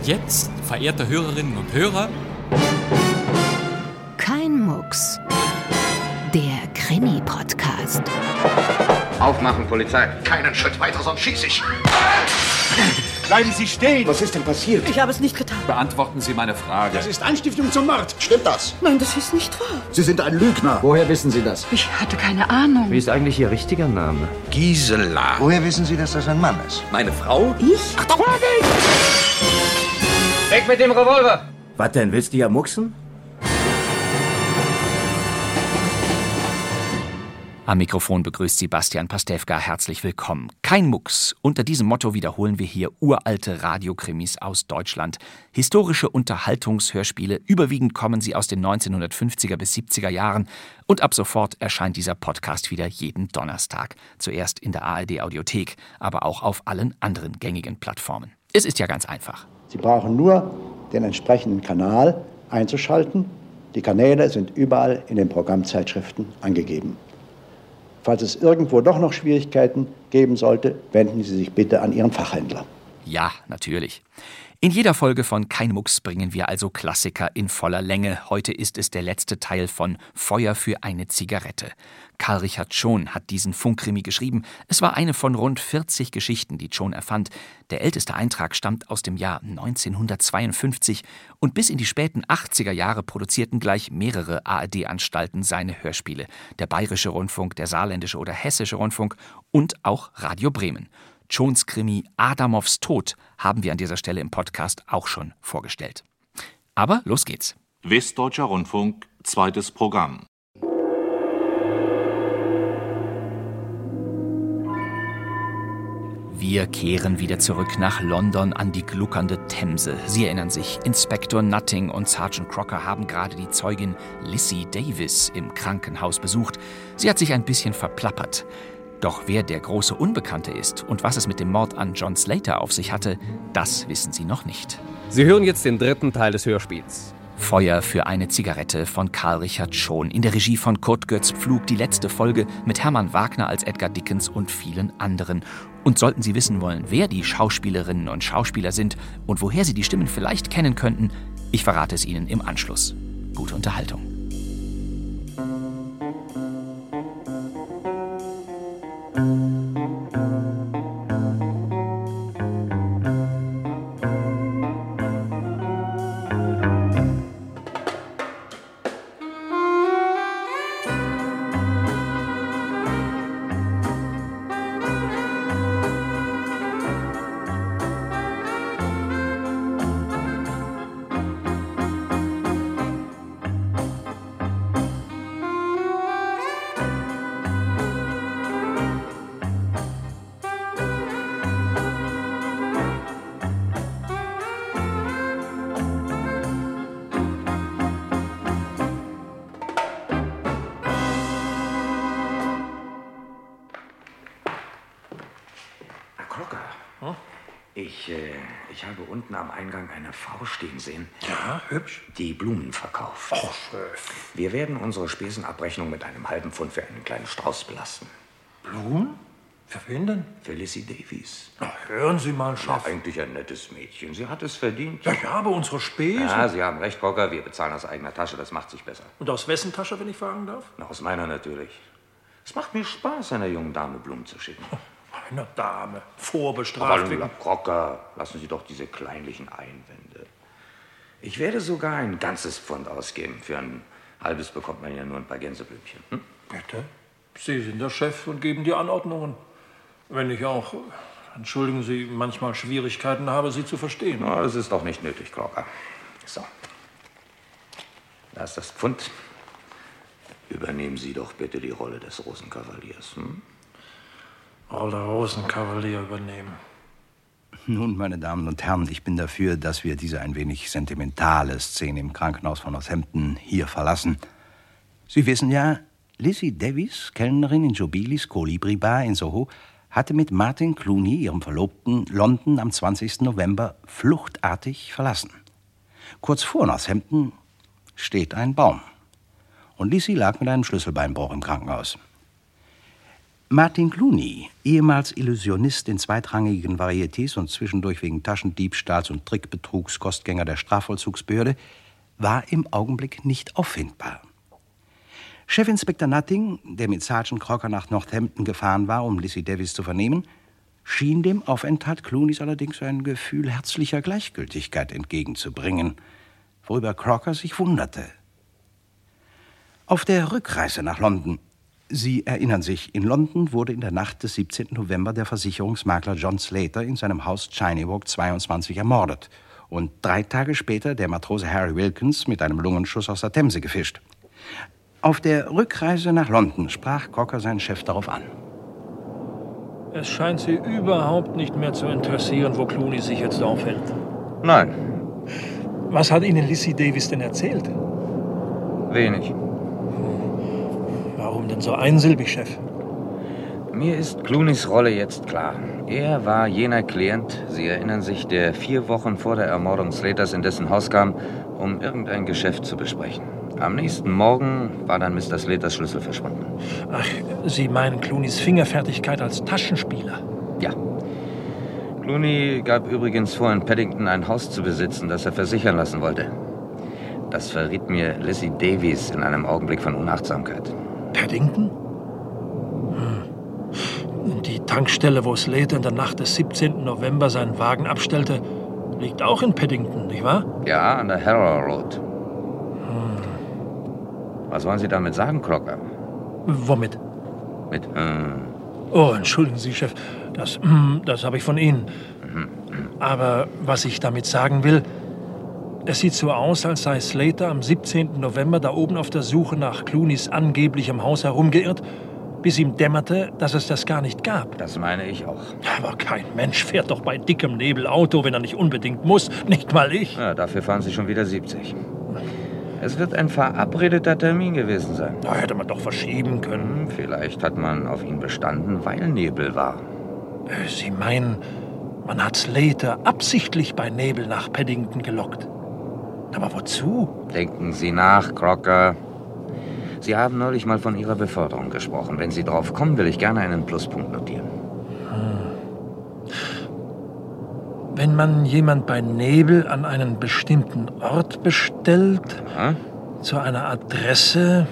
Und jetzt, verehrte Hörerinnen und Hörer, Kein Mucks. Der Krimi-Podcast. Aufmachen, Polizei. Keinen Schritt weiter, sonst schieße ich. Bleiben Sie stehen! Was ist denn passiert? Ich habe es nicht getan. Beantworten Sie meine Frage. Das ist Anstiftung zum Mord. Stimmt das? Nein, das ist nicht wahr. Sie sind ein Lügner. Woher wissen Sie das? Ich hatte keine Ahnung. Wie ist eigentlich Ihr richtiger Name? Gisela. Woher wissen Sie, dass das ein Mann ist? Meine Frau? Ich? Weg mit dem Revolver! Was denn, willst du ja mucksen? Am Mikrofon begrüßt Sie Bastian Pastewka herzlich willkommen. Kein Mucks. Unter diesem Motto wiederholen wir hier uralte Radiokrimis aus Deutschland. Historische Unterhaltungshörspiele. Überwiegend kommen sie aus den 1950er bis 70er Jahren. Und ab sofort erscheint dieser Podcast wieder jeden Donnerstag. Zuerst in der ARD Audiothek, aber auch auf allen anderen gängigen Plattformen. Es ist ja ganz einfach. Sie brauchen nur den entsprechenden Kanal einzuschalten. Die Kanäle sind überall in den Programmzeitschriften angegeben. Falls es irgendwo doch noch Schwierigkeiten geben sollte, wenden Sie sich bitte an Ihren Fachhändler. Ja, natürlich. In jeder Folge von Kein Mucks bringen wir also Klassiker in voller Länge. Heute ist es der letzte Teil von Feuer für eine Zigarette. Karl Richard Schon hat diesen Funkkrimi geschrieben. Es war eine von rund 40 Geschichten, die Schon erfand. Der älteste Eintrag stammt aus dem Jahr 1952 und bis in die späten 80er Jahre produzierten gleich mehrere ARD-Anstalten seine Hörspiele. Der Bayerische Rundfunk, der Saarländische oder Hessische Rundfunk und auch Radio Bremen. Schons Krimi Adamovs Tod haben wir an dieser Stelle im Podcast auch schon vorgestellt. Aber los geht's. Westdeutscher Rundfunk, zweites Programm. Wir kehren wieder zurück nach London an die gluckernde Themse. Sie erinnern sich, Inspektor Nutting und Sergeant Crocker haben gerade die Zeugin Lissy Davis im Krankenhaus besucht. Sie hat sich ein bisschen verplappert. Doch wer der große Unbekannte ist und was es mit dem Mord an John Slater auf sich hatte, das wissen sie noch nicht. Sie hören jetzt den dritten Teil des Hörspiels. Feuer für eine Zigarette von Karl Richard Schon. In der Regie von Kurt Götz Pflug die letzte Folge mit Hermann Wagner als Edgar Dickens und vielen anderen. Und sollten Sie wissen wollen, wer die Schauspielerinnen und Schauspieler sind und woher Sie die Stimmen vielleicht kennen könnten, ich verrate es Ihnen im Anschluss. Gute Unterhaltung. Herr Wir werden unsere Spesenabrechnung mit einem halben Pfund für einen kleinen Strauß belasten. Blumen? Für wen denn? Für Lissy Davies. Na, hören Sie mal, Ja, Schaff. eigentlich ein nettes Mädchen. Sie hat es verdient. Ja, ja, aber unsere Spesen. Ja, Sie haben recht, Cocker. Wir bezahlen aus eigener Tasche. Das macht sich besser. Und aus wessen Tasche, wenn ich fragen darf? Na, aus meiner natürlich. Es macht mir Spaß, einer jungen Dame Blumen zu schicken. Eine Dame. Vorbestraft Aber. Crocker, lassen Sie doch diese kleinlichen Einwände. Ich werde sogar ein ganzes Pfund ausgeben. Für ein halbes bekommt man ja nur ein paar Gänseblümchen. Hm? Bitte? Sie sind der Chef und geben die Anordnungen. Wenn ich auch, entschuldigen Sie, manchmal Schwierigkeiten habe, Sie zu verstehen. Na, das ist doch nicht nötig, Crocker. So. Da ist das Pfund. Übernehmen Sie doch bitte die Rolle des Rosenkavaliers. Hm? Rolle Rosenkavalier übernehmen. Nun, meine Damen und Herren, ich bin dafür, dass wir diese ein wenig sentimentale Szene im Krankenhaus von Northampton hier verlassen. Sie wissen ja, Lizzie Davis, Kellnerin in Jobilis Colibri Bar in Soho, hatte mit Martin Clooney, ihrem Verlobten, London am 20. November fluchtartig verlassen. Kurz vor Northampton steht ein Baum. Und Lizzie lag mit einem Schlüsselbeinbruch im Krankenhaus. Martin Clooney, ehemals Illusionist in zweitrangigen Varietés und zwischendurch wegen Taschendiebstahls und Trickbetrugs Kostgänger der Strafvollzugsbehörde, war im Augenblick nicht auffindbar. Chefinspektor Nutting, der mit Sergeant Crocker nach Northampton gefahren war, um Lizzie Davis zu vernehmen, schien dem Aufenthalt Clooneys allerdings ein Gefühl herzlicher Gleichgültigkeit entgegenzubringen, worüber Crocker sich wunderte. Auf der Rückreise nach London Sie erinnern sich, in London wurde in der Nacht des 17. November der Versicherungsmakler John Slater in seinem Haus Chiny Walk 22 ermordet und drei Tage später der Matrose Harry Wilkins mit einem Lungenschuss aus der Themse gefischt. Auf der Rückreise nach London sprach Cocker seinen Chef darauf an. Es scheint Sie überhaupt nicht mehr zu interessieren, wo Clooney sich jetzt aufhält. Nein. Was hat Ihnen Lizzie Davis denn erzählt? Wenig. Denn so einsilbig, Chef? Mir ist Clooneys Rolle jetzt klar. Er war jener Klient, Sie erinnern sich, der vier Wochen vor der Ermordung Slaters in dessen Haus kam, um irgendein Geschäft zu besprechen. Am nächsten Morgen war dann Mr. Slaters Schlüssel verschwunden. Ach, Sie meinen Clooneys Fingerfertigkeit als Taschenspieler? Ja. Clooney gab übrigens vor, in Paddington ein Haus zu besitzen, das er versichern lassen wollte. Das verriet mir Lizzie Davies in einem Augenblick von Unachtsamkeit. Paddington? Hm. Die Tankstelle, wo Slater in der Nacht des 17. November seinen Wagen abstellte, liegt auch in Paddington, nicht wahr? Ja, an der Harrow Road. Hm. Was wollen Sie damit sagen, Crocker? Womit? Mit, hm. Oh, entschuldigen Sie, Chef. Das, hm, das habe ich von Ihnen. Mhm. Aber was ich damit sagen will, es sieht so aus, als sei Slater am 17. November da oben auf der Suche nach Clooneys angeblichem Haus herumgeirrt, bis ihm dämmerte, dass es das gar nicht gab. Das meine ich auch. Aber kein Mensch fährt doch bei dickem Nebel Auto, wenn er nicht unbedingt muss. Nicht mal ich. Ja, dafür fahren Sie schon wieder 70. Es wird ein verabredeter Termin gewesen sein. Da hätte man doch verschieben können. Hm, vielleicht hat man auf ihn bestanden, weil Nebel war. Äh, Sie meinen, man hat Slater absichtlich bei Nebel nach Paddington gelockt? Aber wozu? Denken Sie nach, Crocker. Sie haben neulich mal von Ihrer Beförderung gesprochen. Wenn Sie drauf kommen, will ich gerne einen Pluspunkt notieren. Hm. Wenn man jemand bei Nebel an einen bestimmten Ort bestellt, ja. zu einer Adresse,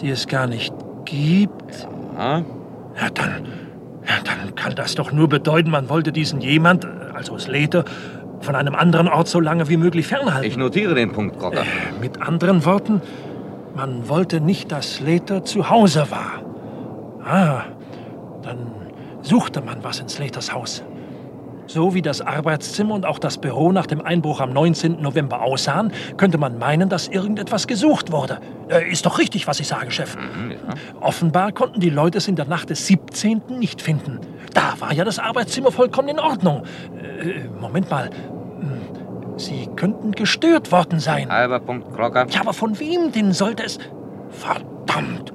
die es gar nicht gibt, ja, ja dann, ja, dann kann das doch nur bedeuten, man wollte diesen jemand, also Slater, von einem anderen Ort so lange wie möglich fernhalten. Ich notiere den Punkt, Crocker. Äh, mit anderen Worten, man wollte nicht, dass Slater zu Hause war. Ah, dann suchte man was in Slaters Haus. So wie das Arbeitszimmer und auch das Büro nach dem Einbruch am 19. November aussahen, könnte man meinen, dass irgendetwas gesucht wurde. Äh, ist doch richtig, was ich sage, Chef. Mhm, ja. Offenbar konnten die Leute es in der Nacht des 17. nicht finden. Da war ja das Arbeitszimmer vollkommen in Ordnung. Äh, Moment mal. Hm, Sie könnten gestört worden sein. Halber Punkt, Crocker. Ja, aber von wem denn sollte es... Verdammt!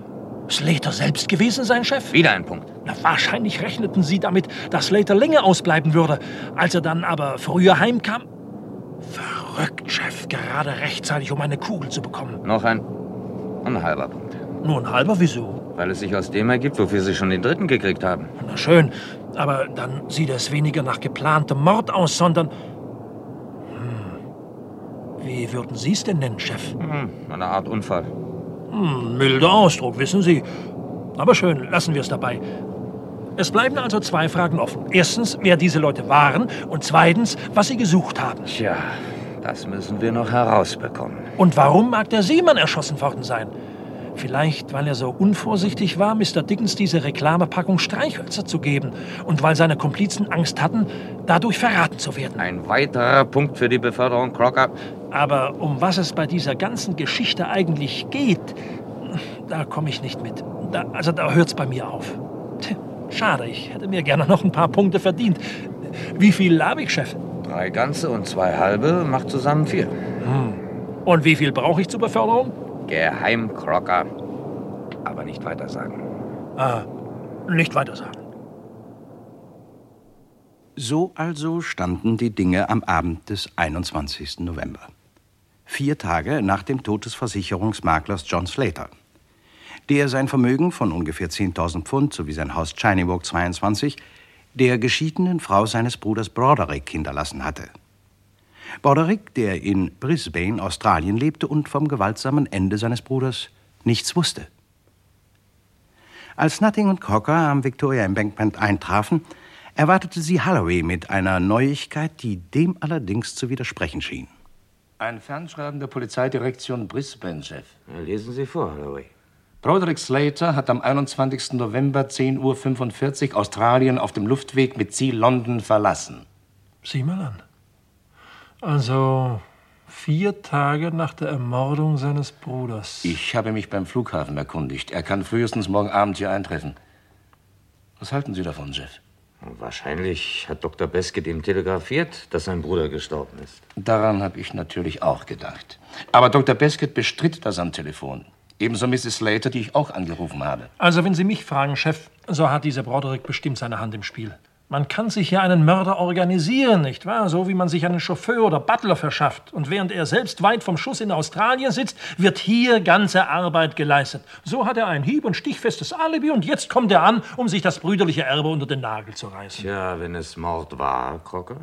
Slater selbst gewesen sein, Chef? Wieder ein Punkt. Na, wahrscheinlich rechneten Sie damit, dass Slater länger ausbleiben würde. Als er dann aber früher heimkam... Verrückt, Chef. Gerade rechtzeitig, um eine Kugel zu bekommen. Noch ein... ein halber Punkt. Nur ein halber? Wieso? Weil es sich aus dem ergibt, wofür Sie schon den dritten gekriegt haben. Na schön, aber dann sieht es weniger nach geplantem Mord aus, sondern... Hm. Wie würden Sie es denn nennen, Chef? Hm, eine Art Unfall. Hm, milder Ausdruck, wissen Sie. Aber schön, lassen wir es dabei. Es bleiben also zwei Fragen offen. Erstens, wer diese Leute waren und zweitens, was sie gesucht haben. Tja, das müssen wir noch herausbekommen. Und warum mag der Seemann erschossen worden sein? Vielleicht, weil er so unvorsichtig war, Mr. Dickens diese Reklamepackung Streichhölzer zu geben und weil seine Komplizen Angst hatten, dadurch verraten zu werden. Ein weiterer Punkt für die Beförderung, Crocker. Aber um was es bei dieser ganzen Geschichte eigentlich geht, da komme ich nicht mit. Da, also da hört's bei mir auf. Tja, schade, ich hätte mir gerne noch ein paar Punkte verdient. Wie viel habe ich, Chef? Drei ganze und zwei halbe macht zusammen vier. Hm. Und wie viel brauche ich zur Beförderung? Geheim, Crocker. Aber nicht weiter sagen. Ah, nicht weiter sagen. So also standen die Dinge am Abend des 21. November. Vier Tage nach dem Tod des Versicherungsmaklers John Slater. der sein Vermögen von ungefähr 10.000 Pfund sowie sein Haus Chinywalk 22 der geschiedenen Frau seines Bruders Broderick hinterlassen hatte. Broderick, der in Brisbane, Australien lebte und vom gewaltsamen Ende seines Bruders nichts wusste. Als Nutting und Cocker am Victoria Embankment eintrafen, erwartete sie Holloway mit einer Neuigkeit, die dem allerdings zu widersprechen schien. Ein Fernschreiben der Polizeidirektion Brisbane, Chef. Ja, lesen Sie vor, Holloway. Broderick Slater hat am 21. November 10.45 Uhr Australien auf dem Luftweg mit Ziel London verlassen. Sieh mal an. Also vier Tage nach der Ermordung seines Bruders. Ich habe mich beim Flughafen erkundigt. Er kann frühestens morgen Abend hier eintreffen. Was halten Sie davon, Jeff? Wahrscheinlich hat Dr. Beskett ihm telegrafiert, dass sein Bruder gestorben ist. Daran habe ich natürlich auch gedacht. Aber Dr. Beskett bestritt das am Telefon. Ebenso Mrs. Slater, die ich auch angerufen habe. Also, wenn Sie mich fragen, Chef, so hat dieser Broderick bestimmt seine Hand im Spiel. Man kann sich ja einen Mörder organisieren, nicht wahr? So wie man sich einen Chauffeur oder Butler verschafft. Und während er selbst weit vom Schuss in Australien sitzt, wird hier ganze Arbeit geleistet. So hat er ein hieb- und stichfestes Alibi und jetzt kommt er an, um sich das brüderliche Erbe unter den Nagel zu reißen. Tja, wenn es Mord war, Crocker,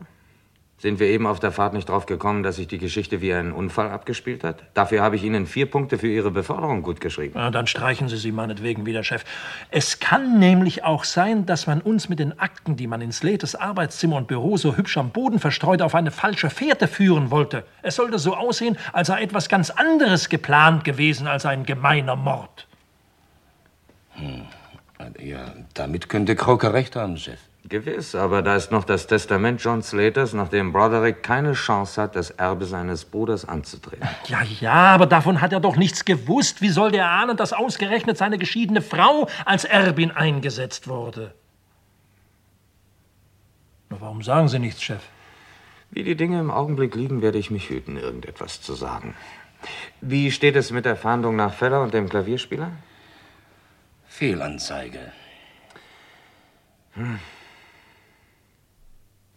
sind wir eben auf der Fahrt nicht drauf gekommen, dass sich die Geschichte wie ein Unfall abgespielt hat? Dafür habe ich Ihnen vier Punkte für Ihre Beförderung gut geschrieben. Na, dann streichen Sie sie meinetwegen wieder, Chef. Es kann nämlich auch sein, dass man uns mit den Akten, die man in Slaters Arbeitszimmer und Büro so hübsch am Boden verstreut, auf eine falsche Fährte führen wollte. Es sollte so aussehen, als sei etwas ganz anderes geplant gewesen als ein gemeiner Mord. Hm. Ja, damit könnte Crocker recht haben, Chef. Gewiss, aber da ist noch das Testament John Slaters, nach dem Broderick keine Chance hat, das Erbe seines Bruders anzutreten. Ja, ja, aber davon hat er doch nichts gewusst. Wie soll der ahnen, dass ausgerechnet seine geschiedene Frau als Erbin eingesetzt wurde? Na, warum sagen Sie nichts, Chef? Wie die Dinge im Augenblick liegen, werde ich mich hüten, irgendetwas zu sagen. Wie steht es mit der Fahndung nach Feller und dem Klavierspieler? Fehlanzeige. Hm.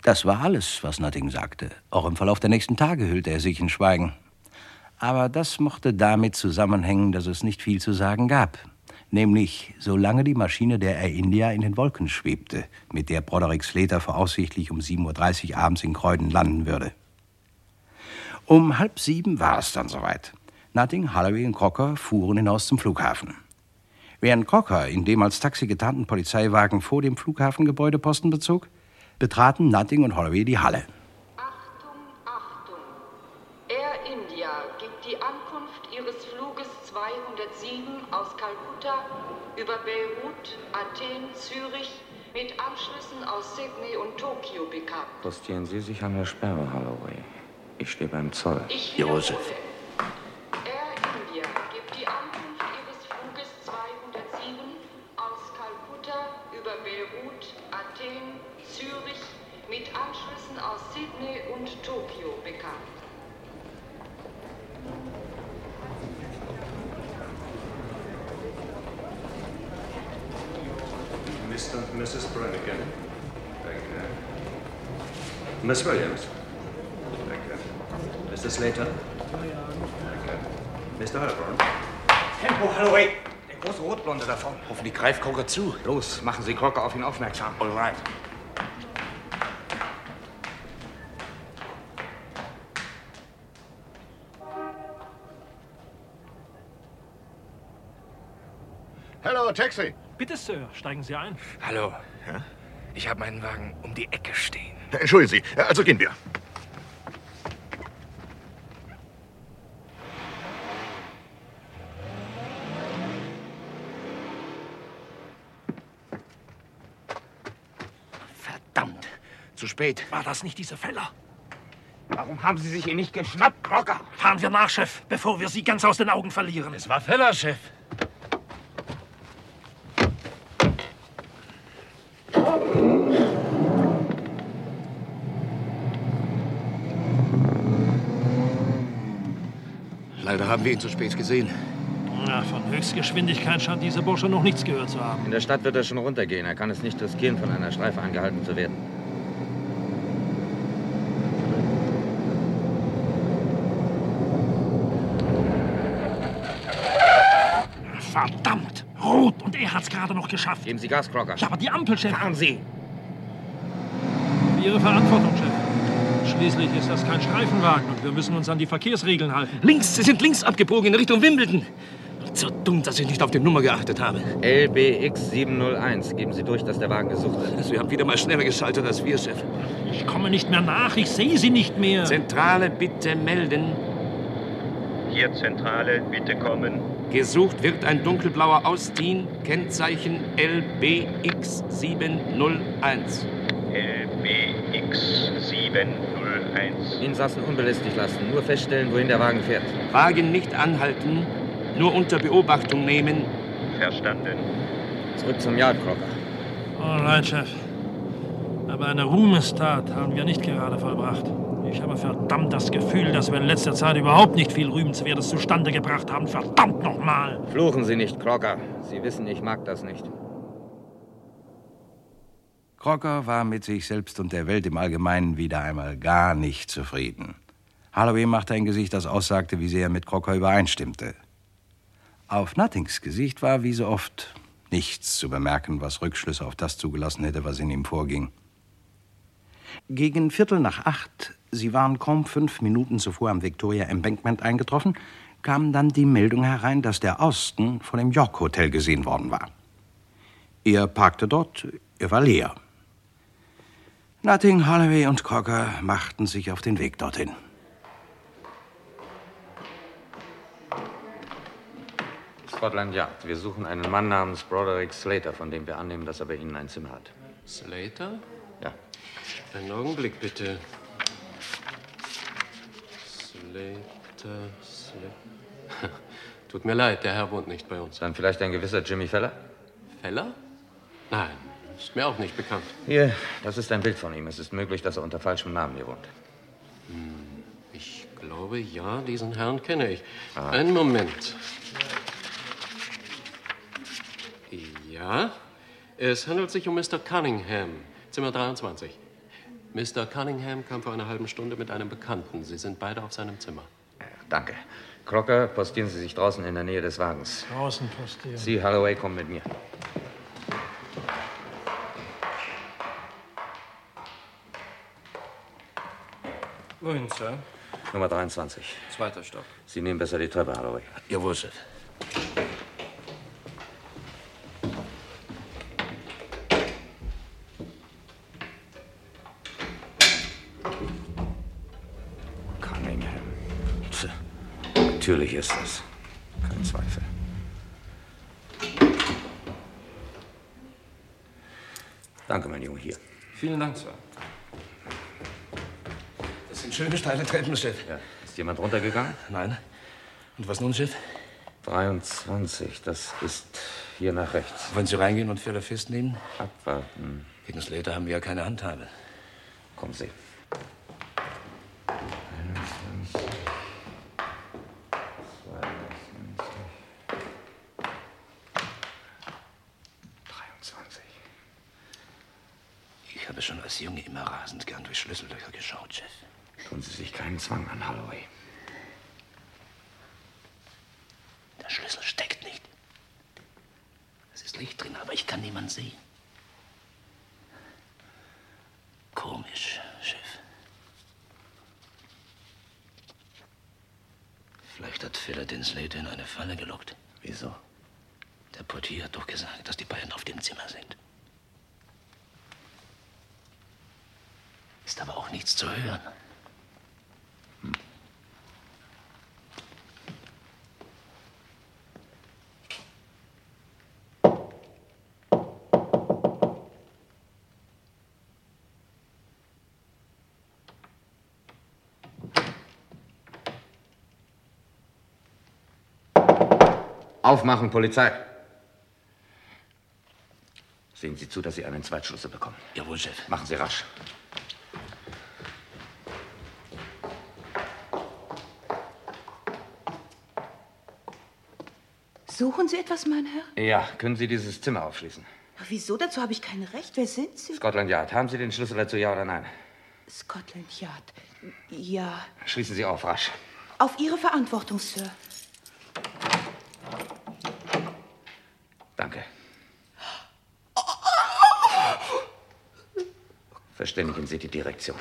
Das war alles, was Nutting sagte. Auch im Verlauf der nächsten Tage hüllte er sich in Schweigen. Aber das mochte damit zusammenhängen, dass es nicht viel zu sagen gab. Nämlich, solange die Maschine der Air India in den Wolken schwebte, mit der Broderick Slater voraussichtlich um 7.30 Uhr abends in Kreuden landen würde. Um halb sieben war es dann soweit. Nutting, Holloway und Crocker fuhren hinaus zum Flughafen. Während Crocker in dem als Taxi getarnten Polizeiwagen vor dem Flughafengebäude Posten bezog, betraten Nutting und Holloway die Halle. Achtung, Achtung! Air India gibt die Ankunft ihres Fluges 207 aus Kalkutta über Beirut, Athen, Zürich mit Anschlüssen aus Sydney und Tokio bekannt. Postieren Sie sich an der Sperre, Holloway. Ich stehe beim Zoll. Ich Josef. Air India gibt die Ankunft ihres Fluges 207 aus Kalkutta über Beirut, Athen, Zürich mit Anschlüssen aus Sydney und Tokio bekannt. Mr. and Mrs. Brannigan. Thank you. Miss Williams. Thank you. Mr. Slater. Thank you. Mr. Halborn. Tempo, Holloway! Der große Rotblonde davon. Hoffentlich greift Crocker zu. Los, machen Sie Crocker auf ihn aufmerksam. All right. Hallo, Taxi. Bitte, Sir, steigen Sie ein. Hallo. Ich habe meinen Wagen um die Ecke stehen. Entschuldigen Sie, also gehen wir. Verdammt. Zu spät. War das nicht dieser Feller? Warum haben Sie sich ihn nicht geschnappt, Crocker? Fahren wir nach, Chef, bevor wir Sie ganz aus den Augen verlieren. Es war Feller, Chef. Leider haben wir ihn zu spät gesehen. Na, von Höchstgeschwindigkeit scheint dieser Bursche noch nichts gehört zu haben. In der Stadt wird er schon runtergehen. Er kann es nicht riskieren, von einer Streife angehalten zu werden. Verdammt! Rot und er hat's gerade noch geschafft. Geben Sie Gas, Crocker. Ja, aber die Ampel, Chef. Fahren Sie! Ihre Verantwortung, Chef. Schließlich ist das kein Streifenwagen und wir müssen uns an die Verkehrsregeln halten. Links, Sie sind links abgebogen in Richtung Wimbledon. So dumm, dass ich nicht auf die Nummer geachtet habe. LBX 701. Geben Sie durch, dass der Wagen gesucht wird. Sie haben wieder mal schneller geschaltet als wir, Chef. Ich komme nicht mehr nach, ich sehe Sie nicht mehr. Zentrale, bitte melden. Hier Zentrale, bitte kommen. Gesucht wird ein dunkelblauer Austin, Kennzeichen LBX 701. LBX 701. Insassen unbelästigt lassen. Nur feststellen, wohin der Wagen fährt. Wagen nicht anhalten, nur unter Beobachtung nehmen. Verstanden. Zurück zum Yard, Crocker. Alright, Chef. Aber eine Ruhmestat haben wir nicht gerade vollbracht. Ich habe verdammt das Gefühl, dass wir in letzter Zeit überhaupt nicht viel Rühmenswertes zustande gebracht haben. Verdammt nochmal! Fluchen Sie nicht, Crocker. Sie wissen, ich mag das nicht. Crocker war mit sich selbst und der Welt im Allgemeinen wieder einmal gar nicht zufrieden. Holloway machte ein Gesicht, das aussagte, wie sehr er mit Crocker übereinstimmte. Auf Nothings Gesicht war wie so oft nichts zu bemerken, was Rückschlüsse auf das zugelassen hätte, was in ihm vorging. Gegen Viertel nach acht, sie waren kaum fünf Minuten zuvor am Victoria Embankment eingetroffen, kam dann die Meldung herein, dass der Austin vor dem York Hotel gesehen worden war. Er parkte dort, er war leer. Nutting, Holloway und Crocker machten sich auf den Weg dorthin. Scotland Yard. Wir suchen einen Mann namens Broderick Slater, von dem wir annehmen, dass er bei Ihnen ein Zimmer hat. Slater? Ja. Einen Augenblick, bitte. Slater, Slater. Tut mir leid, der Herr wohnt nicht bei uns. Dann vielleicht ein gewisser Jimmy Feller? Feller? Nein, ist mir auch nicht bekannt. Hier, das ist ein Bild von ihm. Es ist möglich, dass er unter falschem Namen hier wohnt. Hm, ich glaube, ja, diesen Herrn kenne ich. Ah. Einen Moment. Ja, es handelt sich um Mr. Cunningham, Zimmer 23. Mr. Cunningham kam vor einer halben Stunde mit einem Bekannten. Sie sind beide auf seinem Zimmer. Danke. Crocker, postieren Sie sich draußen in der Nähe des Wagens. Draußen postieren. Sie, Holloway, kommen mit mir. Wohin, Sir? Nummer 23. Zweiter Stock. Sie nehmen besser die Treppe, Holloway. Jawohl, Chef. Cunningham. Tja, Natürlich ist es. Kein Zweifel. Danke, mein Junge, hier. Vielen Dank, Sir. Das sind schöne steile Treppen, Chef. Ja. Ist jemand runtergegangen? Nein. Und was nun, Chef? 23, das ist hier nach rechts. Wollen Sie reingehen und Fälle festnehmen? Abwarten. Gegen Slater haben wir ja keine Handhabe. Kommen Sie. 23. Ich habe schon als Junge immer rasend gern durch Schlüssellöcher geschaut, Chef. Tun Sie sich keinen Zwang an, Holloway. Der Schlüssel steckt nicht. Es ist Licht drin, aber ich kann niemand sehen. Komisch, Chef. Vielleicht hat Feller den Slater in eine Falle gelockt. Wieso? Der Portier hat doch gesagt, dass die beiden auf dem Zimmer sind. Ist aber auch nichts zu hören. Aufmachen, Polizei. Sehen Sie zu, dass Sie einen Zweitschlüssel bekommen. Jawohl, Chef. Machen Sie rasch. Suchen Sie etwas, mein Herr? Ja, können Sie dieses Zimmer aufschließen? Ach, Wieso? Dazu habe ich kein Recht. Wer sind Sie? Scotland Yard. Haben Sie den Schlüssel dazu, ja oder nein? Scotland Yard. Ja. Schließen Sie auf, rasch. Auf Ihre Verantwortung, Sir. Danke. Verständigen Sie die Direktion.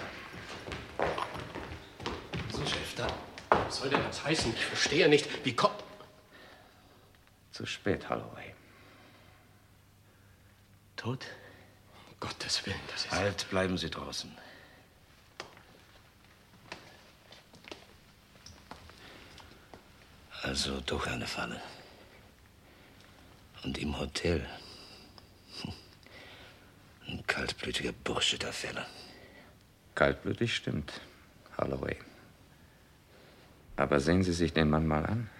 So, Chef, da. Was soll denn das heißen? Ich verstehe nicht. Wie kommt. Zu spät, Holloway. Tot? Um Gottes Willen, das ist. Halt, bleiben Sie draußen. Also doch eine Falle. Und im Hotel. Ein kaltblütiger Bursche, der Feller. Kaltblütig stimmt, Holloway. Aber sehen Sie sich den Mann mal an.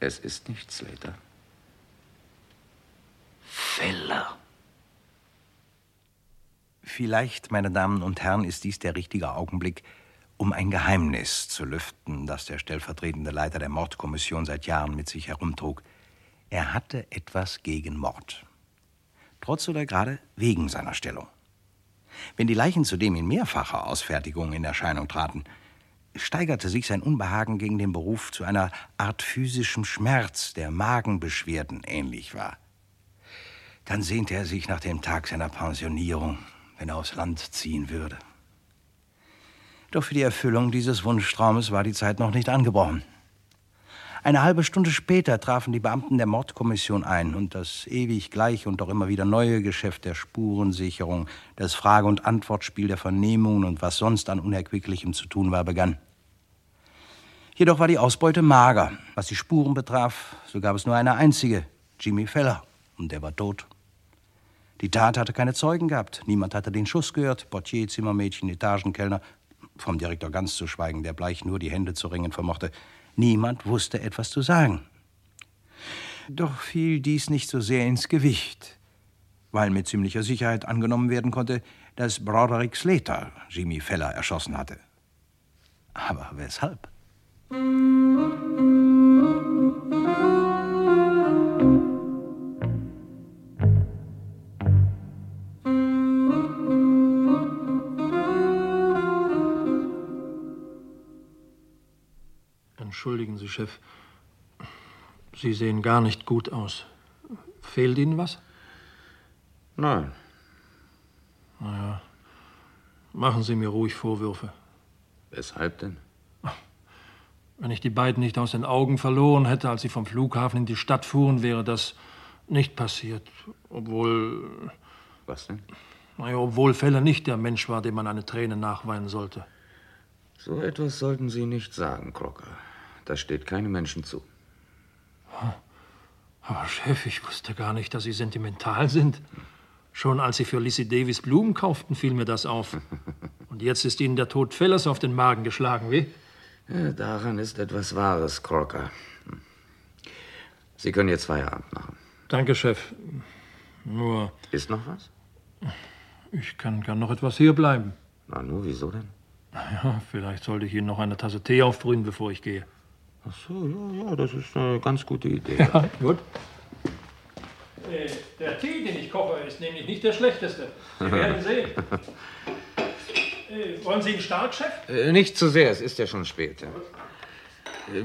Es ist nicht Slater. Feller. Vielleicht, meine Damen und Herren, ist dies der richtige Augenblick, um ein Geheimnis zu lüften, das der stellvertretende Leiter der Mordkommission seit Jahren mit sich herumtrug. Er hatte etwas gegen Mord. Trotz oder gerade wegen seiner Stellung. Wenn die Leichen zudem in mehrfacher Ausfertigung in Erscheinung traten, steigerte sich sein Unbehagen gegen den Beruf zu einer Art physischem Schmerz, der Magenbeschwerden ähnlich war. Dann sehnte er sich nach dem Tag seiner Pensionierung, wenn er aufs Land ziehen würde. Doch für die Erfüllung dieses Wunschtraumes war die Zeit noch nicht angebrochen. Eine halbe Stunde später trafen die Beamten der Mordkommission ein und das ewig gleiche und doch immer wieder neue Geschäft der Spurensicherung, das Frage- und Antwortspiel der Vernehmungen und was sonst an Unerquicklichem zu tun war, begann. Jedoch war die Ausbeute mager. Was die Spuren betraf, so gab es nur eine einzige, Jimmy Feller, und der war tot. Die Tat hatte keine Zeugen gehabt. Niemand hatte den Schuss gehört. Portier, Zimmermädchen, Etagenkellner, vom Direktor ganz zu schweigen, der bleich nur die Hände zu ringen vermochte. Niemand wusste etwas zu sagen. Doch fiel dies nicht so sehr ins Gewicht, weil mit ziemlicher Sicherheit angenommen werden konnte, dass Broderick Slater Jimmy Feller erschossen hatte. Aber weshalb? Entschuldigen Sie, Chef. Sie sehen gar nicht gut aus. Fehlt Ihnen was? Nein. Naja, machen Sie mir ruhig Vorwürfe. Weshalb denn? Wenn ich die beiden nicht aus den Augen verloren hätte, als sie vom Flughafen in die Stadt fuhren, wäre das nicht passiert. Obwohl. Was denn? Naja, obwohl Feller nicht der Mensch war, dem man eine Träne nachweinen sollte. So etwas sollten Sie nicht sagen, Crocker. Das steht keinem Menschen zu. Aber Chef, ich wusste gar nicht, dass Sie sentimental sind. Schon als Sie für Lizzie Davis Blumen kauften, fiel mir das auf. Und jetzt ist Ihnen der Tod Fellers auf den Magen geschlagen, wie? Ja, daran ist etwas Wahres, Crocker. Sie können jetzt Feierabend machen. Danke, Chef. Nur. Ist noch was? Ich kann gern noch etwas hierbleiben. Na, nur, wieso denn? Ja, vielleicht sollte ich Ihnen noch eine Tasse Tee aufbrühen, bevor ich gehe. Ach so, ja, ja, das ist eine ganz gute Idee. Ja, gut. Äh, der Tee, den ich koche, ist nämlich nicht der schlechteste. Sie werden sehen. Äh, wollen Sie einen stark, Chef? Äh, nicht zu sehr, es ist ja schon spät. Ja.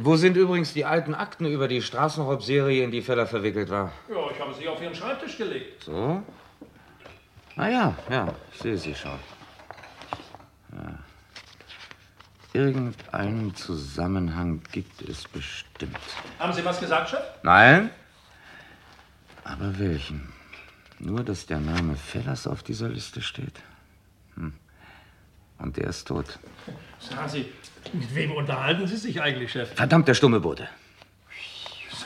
Wo sind übrigens die alten Akten über die Straßenraubserie, in die Feller verwickelt war? Ja, ich habe sie auf Ihren Schreibtisch gelegt. So? Ah ja, ja, ich sehe sie schon. Ja. Irgendeinen Zusammenhang gibt es bestimmt. Haben Sie was gesagt, Chef? Nein? Aber welchen? Nur, dass der Name Fellers auf dieser Liste steht? Hm. Und der ist tot. Sagen Sie, mit wem unterhalten Sie sich eigentlich, Chef? Verdammt, der stumme Bote.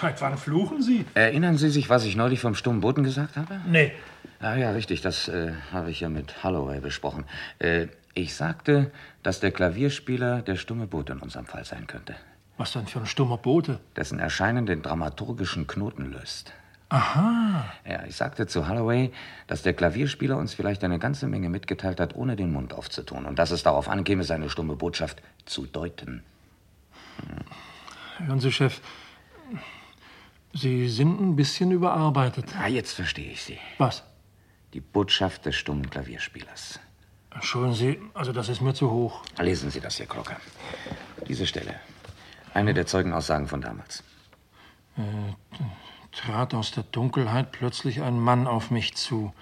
Seit wann fluchen Sie? Erinnern Sie sich, was ich neulich vom stummen Boten gesagt habe? Nee. Ah ja, richtig, das äh, habe ich ja mit Holloway besprochen. Äh, ich sagte, dass der Klavierspieler der stumme Bote in unserem Fall sein könnte. Was denn für ein stummer Bote? Dessen Erscheinen den dramaturgischen Knoten löst. Aha. Ja, ich sagte zu Holloway, dass der Klavierspieler uns vielleicht eine ganze Menge mitgeteilt hat, ohne den Mund aufzutun. Und dass es darauf ankäme, seine stumme Botschaft zu deuten. Hm. Hören Sie, Chef, Sie sind ein bisschen überarbeitet. Ah, jetzt verstehe ich Sie. Was? Die Botschaft des stummen Klavierspielers. Entschuldigen Sie, also das ist mir zu hoch. Lesen Sie das hier, Crocker. Diese Stelle. Eine der Zeugenaussagen von damals. Äh, trat aus der Dunkelheit plötzlich ein Mann auf mich zu.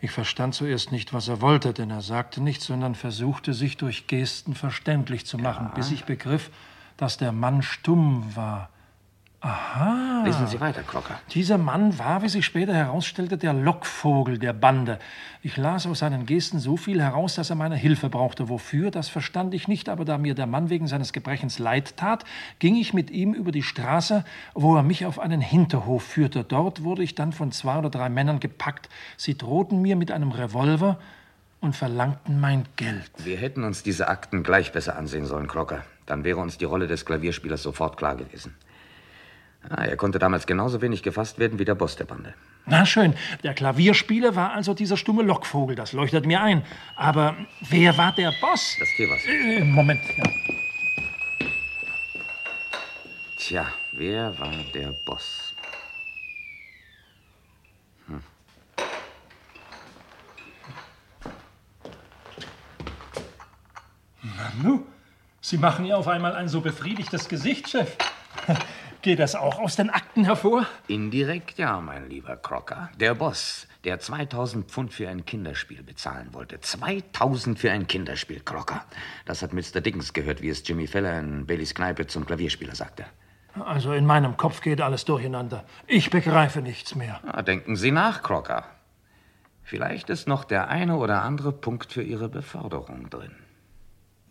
Ich verstand zuerst nicht, was er wollte, denn er sagte nichts, sondern versuchte, sich durch Gesten verständlich zu machen, Ja. bis ich begriff, dass der Mann stumm war. Aha. Lesen Sie weiter, Crocker. Dieser Mann war, wie sich später herausstellte, der Lockvogel der Bande. Ich las aus seinen Gesten so viel heraus, dass er meine Hilfe brauchte. Wofür, das verstand ich nicht, aber da mir der Mann wegen seines Gebrechens leid tat, ging ich mit ihm über die Straße, wo er mich auf einen Hinterhof führte. Dort wurde ich dann von zwei oder drei Männern gepackt. Sie drohten mir mit einem Revolver und verlangten mein Geld. Wir hätten uns diese Akten gleich besser ansehen sollen, Crocker. Dann wäre uns die Rolle des Klavierspielers sofort klar gewesen. Ah, er konnte damals genauso wenig gefasst werden wie der Boss der Bande. Na schön, der Klavierspieler war also dieser stumme Lockvogel, das leuchtet mir ein. Aber wer war der Boss? Das Tevas. Äh, Moment, ja. Tja, wer war der Boss? Hm. Nanu, Sie machen ja auf einmal ein so befriedigtes Gesicht, Chef. Geht das auch aus den Akten hervor? Indirekt ja, mein lieber Crocker. Der Boss, der 2000 Pfund für ein Kinderspiel bezahlen wollte. 2000 für ein Kinderspiel, Crocker. Das hat Mr. Dickens gehört, wie es Jimmy Feller in Baileys Kneipe zum Klavierspieler sagte. Also in meinem Kopf geht alles durcheinander. Ich begreife nichts mehr. Ah, denken Sie nach, Crocker. Vielleicht ist noch der eine oder andere Punkt für Ihre Beförderung drin.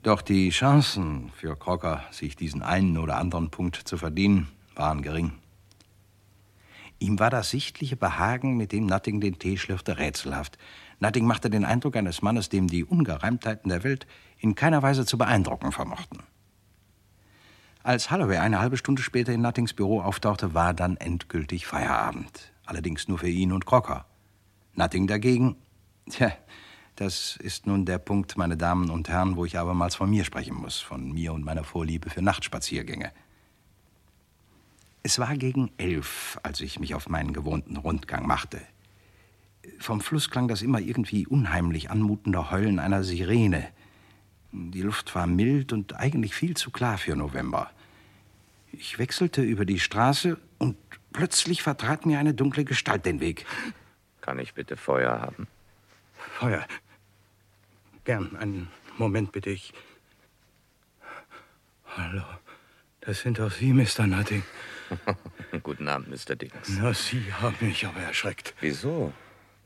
Doch die Chancen für Crocker, sich diesen einen oder anderen Punkt zu verdienen, waren gering. Ihm war das sichtliche Behagen, mit dem Nutting den Tee schlürfte, rätselhaft. Nutting machte den Eindruck eines Mannes, dem die Ungereimtheiten der Welt in keiner Weise zu beeindrucken vermochten. Als Holloway eine halbe Stunde später in Nuttings Büro auftauchte, war dann endgültig Feierabend. Allerdings nur für ihn und Crocker. Nutting dagegen, tja, das ist nun der Punkt, meine Damen und Herren, wo ich abermals von mir sprechen muss, von mir und meiner Vorliebe für Nachtspaziergänge. Es war gegen elf, als ich mich auf meinen gewohnten Rundgang machte. Vom Fluss klang das immer irgendwie unheimlich anmutende Heulen einer Sirene. Die Luft war mild und eigentlich viel zu klar für November. Ich wechselte über die Straße und plötzlich vertrat mir eine dunkle Gestalt den Weg. Kann ich bitte Feuer haben? Feuer. Gern. Einen Moment bitte. Ich. Hallo. Das sind doch Sie, Mr. Nutting. Guten Abend, Mr. Dickens. Na, Sie haben mich aber erschreckt. Wieso?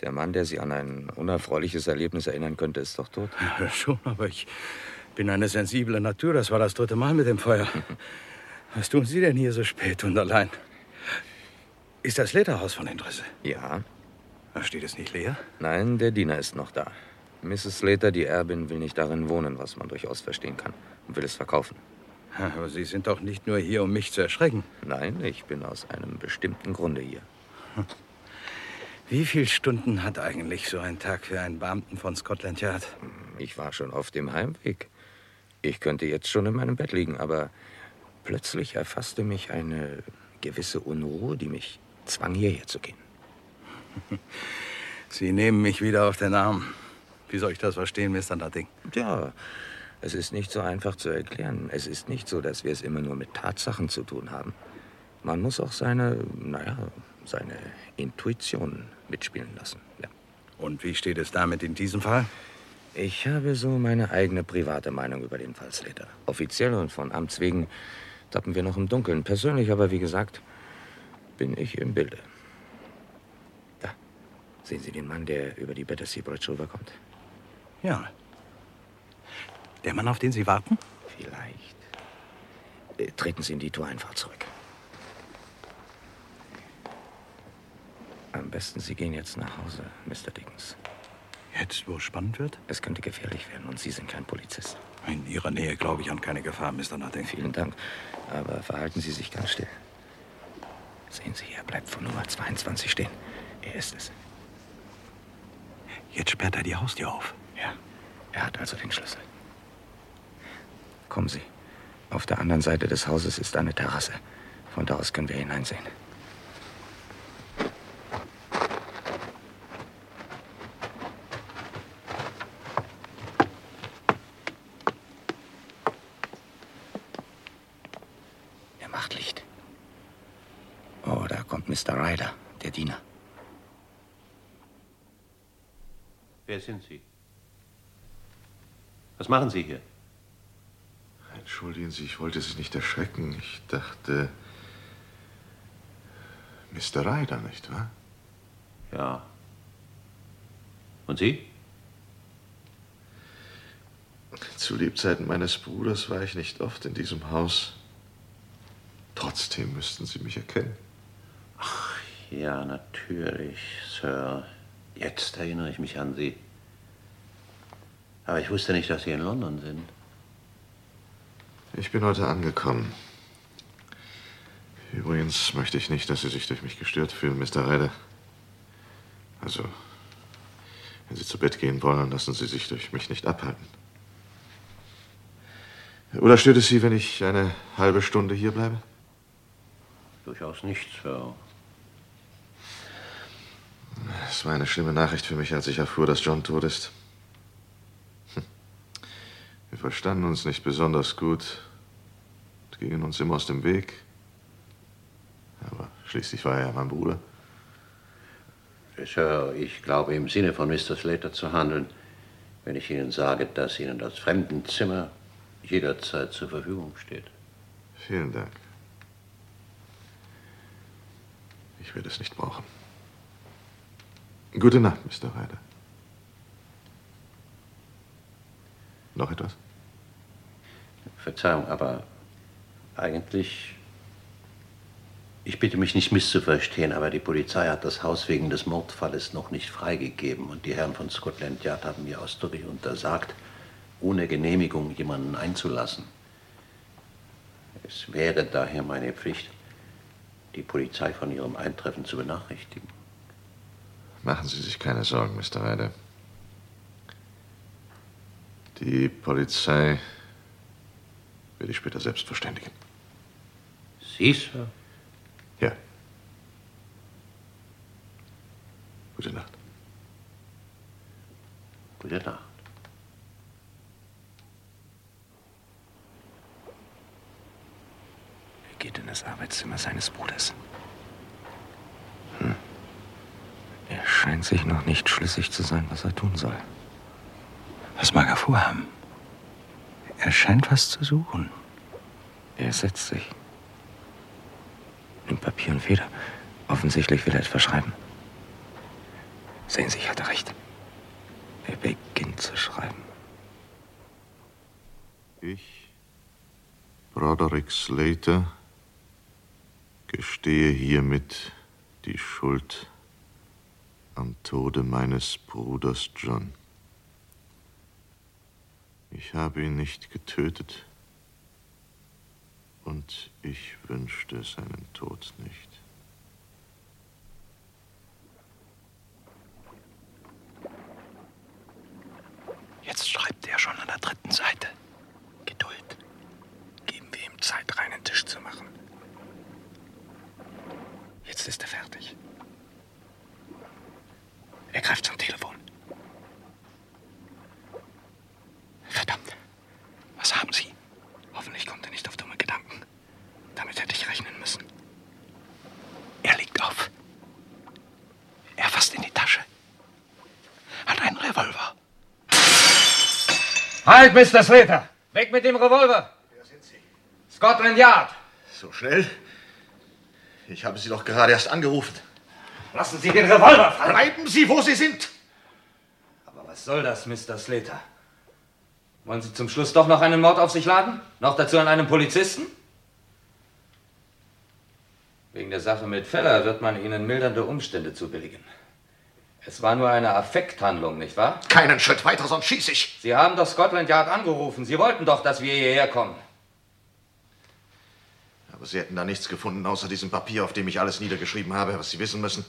Der Mann, der Sie an ein unerfreuliches Erlebnis erinnern könnte, ist doch tot. Ja, schon, aber ich bin eine sensible Natur. Das war das dritte Mal mit dem Feuer. Was tun Sie denn hier so spät und allein? Ist das Lederhaus von Interesse? Ja. Steht es nicht leer? Nein, der Diener ist noch da. Mrs. Slater, die Erbin, will nicht darin wohnen, was man durchaus verstehen kann, und will es verkaufen. Aber Sie sind doch nicht nur hier, um mich zu erschrecken. Nein, ich bin aus einem bestimmten Grunde hier. Wie viele Stunden hat eigentlich so ein Tag für einen Beamten von Scotland Yard? Ich war schon auf dem Heimweg. Ich könnte jetzt schon in meinem Bett liegen, aber plötzlich erfasste mich eine gewisse Unruhe, die mich zwang, hierher zu gehen. Sie nehmen mich wieder auf den Arm. Wie soll ich das verstehen, Mr. Nutting? Ja, es ist nicht so einfach zu erklären. Es ist nicht so, dass wir es immer nur mit Tatsachen zu tun haben. Man muss auch seine, naja, seine Intuition mitspielen lassen. Ja. Und wie steht es damit in diesem Fall? Ich habe so meine eigene private Meinung über den Fall Slater. Offiziell und von Amts wegen tappen wir noch im Dunkeln. Persönlich aber, wie gesagt, bin ich im Bilde. Da, sehen Sie den Mann, der über die Battersea Bridge rüberkommt? Ja. Der Mann, auf den Sie warten? Vielleicht. Äh, Treten Sie in die Toreinfahrt zurück. Am besten, Sie gehen jetzt nach Hause, Mr. Dickens. Jetzt, wo es spannend wird? Es könnte gefährlich werden und Sie sind kein Polizist. In Ihrer Nähe glaube ich an keine Gefahr, Mr. Nutting. Vielen Dank. Aber verhalten Sie sich ganz still. Sehen Sie, er bleibt vor Nummer 22 stehen. Er ist es. Jetzt sperrt er die Haustür auf. Ja, er hat also den Schlüssel. Kommen Sie. Auf der anderen Seite des Hauses ist eine Terrasse. Von da aus können wir hineinsehen. Er macht Licht. Oh, da kommt Mr. Ryder, der Diener. Wer sind Sie? Was machen Sie hier? Entschuldigen Sie, ich wollte Sie nicht erschrecken. Ich dachte. Mr. Ryder, nicht wahr? Ja. Und Sie? Zu Lebzeiten meines Bruders war ich nicht oft in diesem Haus. Trotzdem müssten Sie mich erkennen. Ach, ja, natürlich, Sir. Jetzt erinnere ich mich an Sie. Aber ich wusste nicht, dass Sie in London sind. Ich bin heute angekommen. Übrigens möchte ich nicht, dass Sie sich durch mich gestört fühlen, Mr. Ryder. Also, wenn Sie zu Bett gehen wollen, lassen Sie sich durch mich nicht abhalten. Oder stört es Sie, wenn ich eine halbe Stunde hier bleibe? Durchaus nicht, Sir. Es war eine schlimme Nachricht für mich, als ich erfuhr, dass John tot ist. Hm. Wir verstanden uns nicht besonders gut gingen uns immer aus dem Weg. Aber schließlich war er ja mein Bruder. Sir, ich glaube im Sinne von Mr. Slater zu handeln, wenn ich Ihnen sage, dass Ihnen das Fremdenzimmer jederzeit zur Verfügung steht. Vielen Dank. Ich werde es nicht brauchen. Gute Nacht, Mr. Ryder. Noch etwas? Verzeihung, aber eigentlich. Ich bitte mich nicht misszuverstehen, aber die Polizei hat das Haus wegen des Mordfalles noch nicht freigegeben und die Herren von Scotland Yard haben mir ausdrücklich untersagt, ohne Genehmigung jemanden einzulassen. Es wäre daher meine Pflicht, die Polizei von ihrem Eintreffen zu benachrichtigen. Machen Sie sich keine Sorgen, Mr. Ryder. Die Polizei werde ich später selbst verständigen. Sie, Sir? Ja. Gute Nacht. Gute Nacht. Er geht in das Arbeitszimmer seines Bruders. Hm. Er scheint sich noch nicht schlüssig zu sein, was er tun soll. Was mag er vorhaben? Er scheint was zu suchen. Er setzt sich. Nimmt Papier und Feder. Offensichtlich will er etwas schreiben. Sehen Sie, ich hatte recht. Er beginnt zu schreiben. Ich, Broderick Slater, gestehe hiermit die Schuld am Tode meines Bruders John. Ich habe ihn nicht getötet und ich wünschte seinen Tod nicht. Jetzt schreibt er schon an der dritten Seite. Geduld. Geben wir ihm Zeit, reinen Tisch zu machen. Jetzt ist er fertig. Er greift zum Telefon. Verdammt. Was haben Sie? Hoffentlich kommt er nicht auf dumme Gedanken. Damit hätte ich rechnen müssen. Er legt auf. Er fasst in die Tasche. Hat einen Revolver. Halt, Mr. Slater! Weg mit dem Revolver! Wer sind Sie? Scotland Yard! So schnell? Ich habe Sie doch gerade erst angerufen. Lassen Sie den Revolver fallen! Bleiben Sie, wo Sie sind! Aber was soll das, Mr. Slater? Wollen Sie zum Schluss doch noch einen Mord auf sich laden? Noch dazu an einem Polizisten? Wegen der Sache mit Feller wird man Ihnen mildernde Umstände zubilligen. Es war nur eine Affekthandlung, nicht wahr? Keinen Schritt weiter, sonst schieße ich. Sie haben doch Scotland Yard angerufen. Sie wollten doch, dass wir hierher kommen. Aber Sie hätten da nichts gefunden, außer diesem Papier, auf dem ich alles niedergeschrieben habe, was Sie wissen müssen.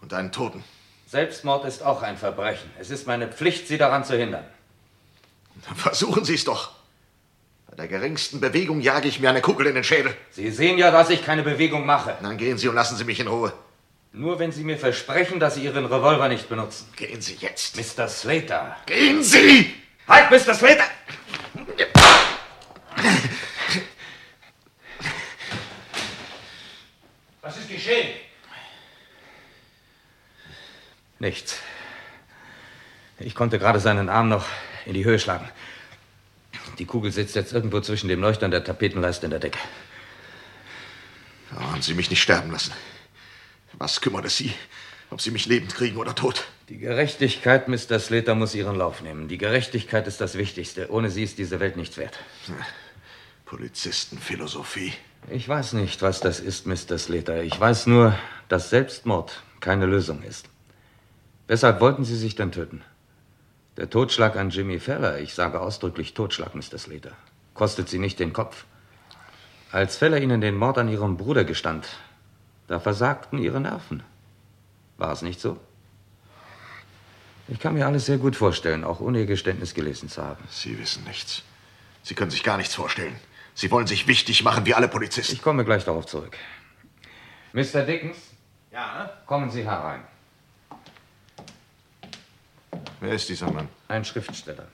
Und einen Toten. Selbstmord ist auch ein Verbrechen. Es ist meine Pflicht, Sie daran zu hindern. Dann versuchen Sie es doch. Bei der geringsten Bewegung jage ich mir eine Kugel in den Schädel. Sie sehen ja, dass ich keine Bewegung mache. Dann gehen Sie und lassen Sie mich in Ruhe. Nur wenn Sie mir versprechen, dass Sie Ihren Revolver nicht benutzen. Gehen Sie jetzt. Mr. Slater. Gehen Sie! Halt, Mr. Slater! Was ist geschehen? Nichts. Ich konnte gerade seinen Arm noch in die Höhe schlagen. Die Kugel sitzt jetzt irgendwo zwischen dem Leuchter und der Tapetenleiste in der Decke. Oh, haben Sie mich nicht sterben lassen. Was kümmert es Sie, ob Sie mich lebend kriegen oder tot? Die Gerechtigkeit, Mr. Slater, muss ihren Lauf nehmen. Die Gerechtigkeit ist das Wichtigste. Ohne sie ist diese Welt nichts wert. Polizistenphilosophie. Ich weiß nicht, was das ist, Mr. Slater. Ich weiß nur, dass Selbstmord keine Lösung ist. Weshalb wollten Sie sich denn töten? Der Totschlag an Jimmy Feller, ich sage ausdrücklich Totschlag, Mr. Slater, kostet Sie nicht den Kopf. Als Feller Ihnen den Mord an Ihrem Bruder gestand, da versagten Ihre Nerven. War es nicht so? Ich kann mir alles sehr gut vorstellen, auch ohne Ihr Geständnis gelesen zu haben. Sie wissen nichts. Sie können sich gar nichts vorstellen. Sie wollen sich wichtig machen wie alle Polizisten. Ich komme gleich darauf zurück. Mr. Dickens? Ja? Kommen Sie herein. Wer ist dieser Mann? Ein Schriftsteller.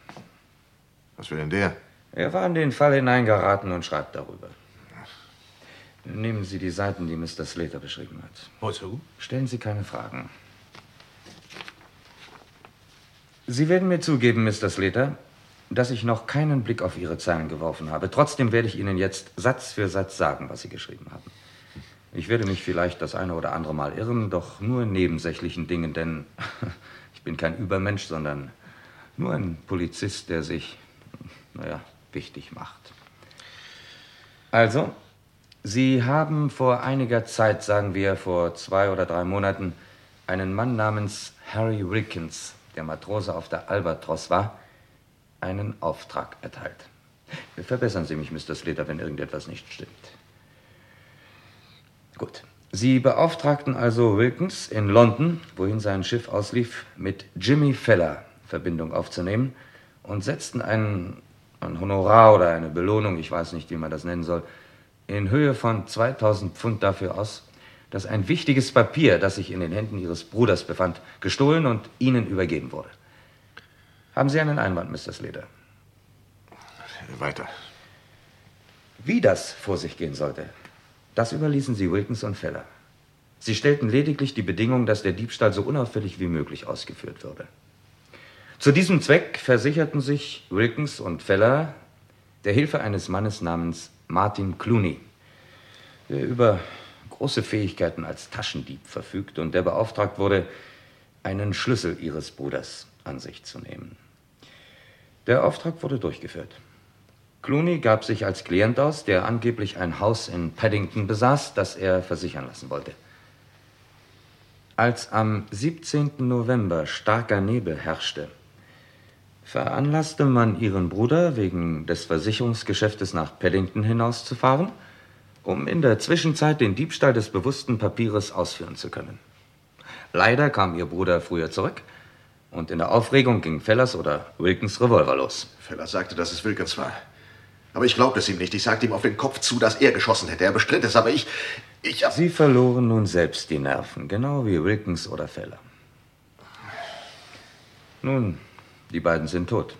Was will denn der? Er war in den Fall hineingeraten und schreibt darüber. Nehmen Sie die Seiten, die Mr. Slater beschrieben hat. Wozu? Stellen Sie keine Fragen. Sie werden mir zugeben, Mr. Slater, dass ich noch keinen Blick auf Ihre Zeilen geworfen habe. Trotzdem werde ich Ihnen jetzt Satz für Satz sagen, was Sie geschrieben haben. Ich werde mich vielleicht das eine oder andere Mal irren, doch nur in nebensächlichen Dingen, denn ich bin kein Übermensch, sondern nur ein Polizist, der sich, naja, wichtig macht. Also, Sie haben vor einiger Zeit, sagen wir vor zwei oder drei Monaten, einen Mann namens Harry Wilkins, der Matrose auf der Albatros war, einen Auftrag erteilt. Verbessern Sie mich, Mr. Slater, wenn irgendetwas nicht stimmt. Gut. Sie beauftragten also Wilkins in London, wohin sein Schiff auslief, mit Jimmy Feller Verbindung aufzunehmen und setzten ein, ein Honorar oder eine Belohnung, ich weiß nicht, wie man das nennen soll, in Höhe von 2000 Pfund dafür aus, dass ein wichtiges Papier, das sich in den Händen Ihres Bruders befand, gestohlen und Ihnen übergeben wurde. Haben Sie einen Einwand, Mr. Slater? Weiter. Wie das vor sich gehen sollte, das überließen Sie Wilkins und Feller. Sie stellten lediglich die Bedingung, dass der Diebstahl so unauffällig wie möglich ausgeführt würde. Zu diesem Zweck versicherten sich Wilkins und Feller der Hilfe eines Mannes namens Martin Clooney, der über große Fähigkeiten als Taschendieb verfügt und der beauftragt wurde, einen Schlüssel ihres Bruders an sich zu nehmen. Der Auftrag wurde durchgeführt. Clooney gab sich als Klient aus, der angeblich ein Haus in Paddington besaß, das er versichern lassen wollte. Als am 17. November starker Nebel herrschte, veranlasste man ihren Bruder wegen des Versicherungsgeschäftes nach Paddington hinauszufahren, um in der Zwischenzeit den Diebstahl des bewussten Papieres ausführen zu können. Leider kam ihr Bruder früher zurück und in der Aufregung ging Fellers oder Wilkins Revolver los. Feller sagte, dass es Wilkins war. Aber ich glaubte es ihm nicht. Ich sagte ihm auf den Kopf zu, dass er geschossen hätte. Er bestritt es, aber ich. ich. Sie verloren nun selbst die Nerven, genau wie Wilkins oder Feller. Nun, die beiden sind tot.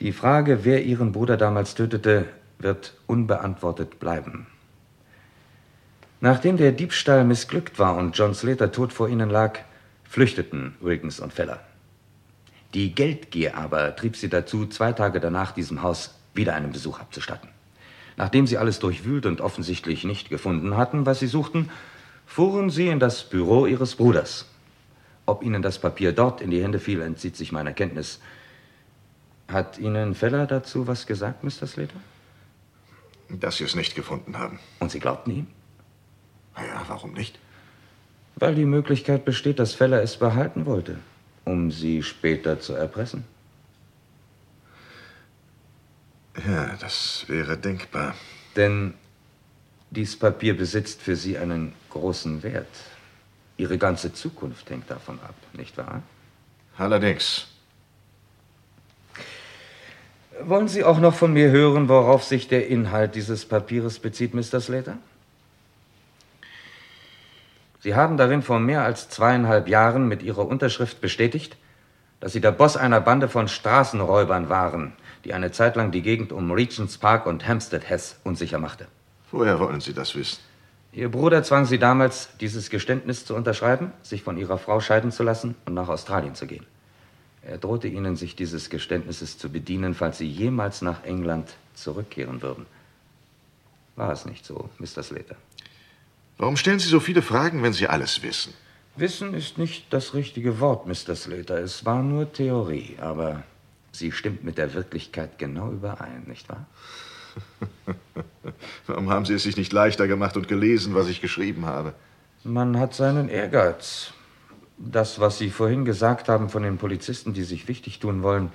Die Frage, wer ihren Bruder damals tötete, wird unbeantwortet bleiben. Nachdem der Diebstahl missglückt war und John Slater tot vor ihnen lag, flüchteten Wilkins und Feller. Die Geldgier aber trieb sie dazu, zwei Tage danach diesem Haus wieder einen Besuch abzustatten. Nachdem sie alles durchwühlt und offensichtlich nicht gefunden hatten, was sie suchten, fuhren sie in das Büro ihres Bruders. Ob ihnen das Papier dort in die Hände fiel, entzieht sich meiner Kenntnis. Hat Ihnen Feller dazu was gesagt, Mr. Slater? Dass Sie es nicht gefunden haben. Und Sie glaubten ihm? Ja, warum nicht? Weil die Möglichkeit besteht, dass Feller es behalten wollte, um Sie später zu erpressen. Ja, das wäre denkbar. Denn dies Papier besitzt für Sie einen großen Wert. Ihre ganze Zukunft hängt davon ab, nicht wahr? Allerdings. Wollen Sie auch noch von mir hören, worauf sich der Inhalt dieses Papieres bezieht, Mr. Slater? Sie haben darin vor mehr als zweieinhalb Jahren mit Ihrer Unterschrift bestätigt, dass Sie der Boss einer Bande von Straßenräubern waren, die eine Zeit lang die Gegend um Regents Park und Hampstead Heath unsicher machte. Woher wollen Sie das wissen? Ihr Bruder zwang Sie damals, dieses Geständnis zu unterschreiben, sich von Ihrer Frau scheiden zu lassen und nach Australien zu gehen. Er drohte Ihnen, sich dieses Geständnisses zu bedienen, falls Sie jemals nach England zurückkehren würden. War es nicht so, Mr. Slater? Warum stellen Sie so viele Fragen, wenn Sie alles wissen? Wissen ist nicht das richtige Wort, Mr. Slater. Es war nur Theorie, aber sie stimmt mit der Wirklichkeit genau überein, nicht wahr? Warum haben Sie es sich nicht leichter gemacht und gelesen, was ich geschrieben habe? Man hat seinen Ehrgeiz. Das, was Sie vorhin gesagt haben von den Polizisten, die sich wichtig tun wollen,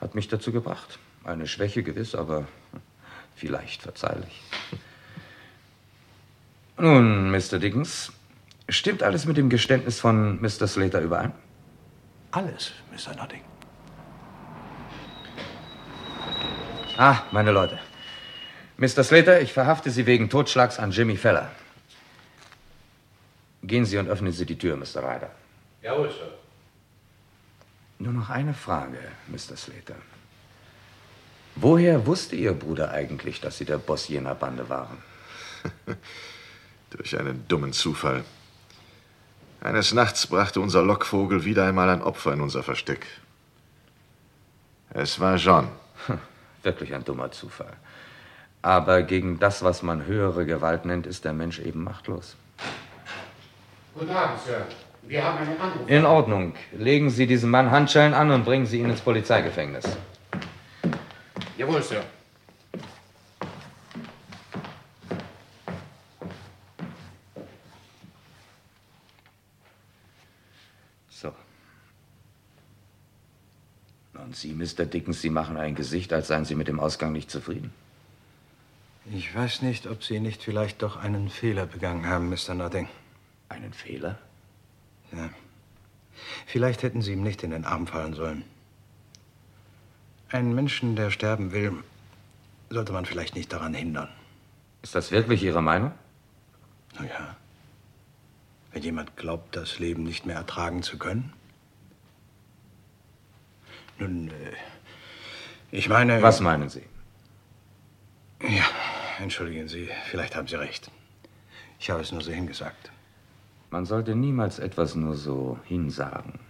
hat mich dazu gebracht. Eine Schwäche gewiss, aber vielleicht verzeihlich. Nun, Mr. Dickens, stimmt alles mit dem Geständnis von Mr. Slater überein? Alles, Mr. Notting. Ah, meine Leute. Mr. Slater, ich verhafte Sie wegen Totschlags an Jimmy Feller. Gehen Sie und öffnen Sie die Tür, Mr. Ryder. Jawohl, Sir. Nur noch eine Frage, Mr. Slater. Woher wusste Ihr Bruder eigentlich, dass Sie der Boss jener Bande waren? Durch einen dummen Zufall. Eines Nachts brachte unser Lockvogel wieder einmal ein Opfer in unser Versteck. Es war John. Wirklich ein dummer Zufall. Aber gegen das, was man höhere Gewalt nennt, ist der Mensch eben machtlos. Guten Abend, Sir. Wir haben einen Anruf. In Ordnung. Legen Sie diesem Mann Handschellen an und bringen Sie ihn ins Polizeigefängnis. Jawohl, Sir. So. Und Sie, Mr. Dickens, Sie machen ein Gesicht, als seien Sie mit dem Ausgang nicht zufrieden. Ich weiß nicht, ob Sie nicht vielleicht doch einen Fehler begangen haben, Mr. Notting. Einen Fehler? Ja. Vielleicht hätten Sie ihm nicht in den Arm fallen sollen. Einen Menschen, der sterben will, sollte man vielleicht nicht daran hindern. Ist das wirklich Ihre Meinung? Na ja. Wenn jemand glaubt, das Leben nicht mehr ertragen zu können. Nun, äh, ich meine. Was meinen Sie? Ja, entschuldigen Sie, vielleicht haben Sie recht. Ich habe es nur so hingesagt. Man sollte niemals etwas nur so hinsagen.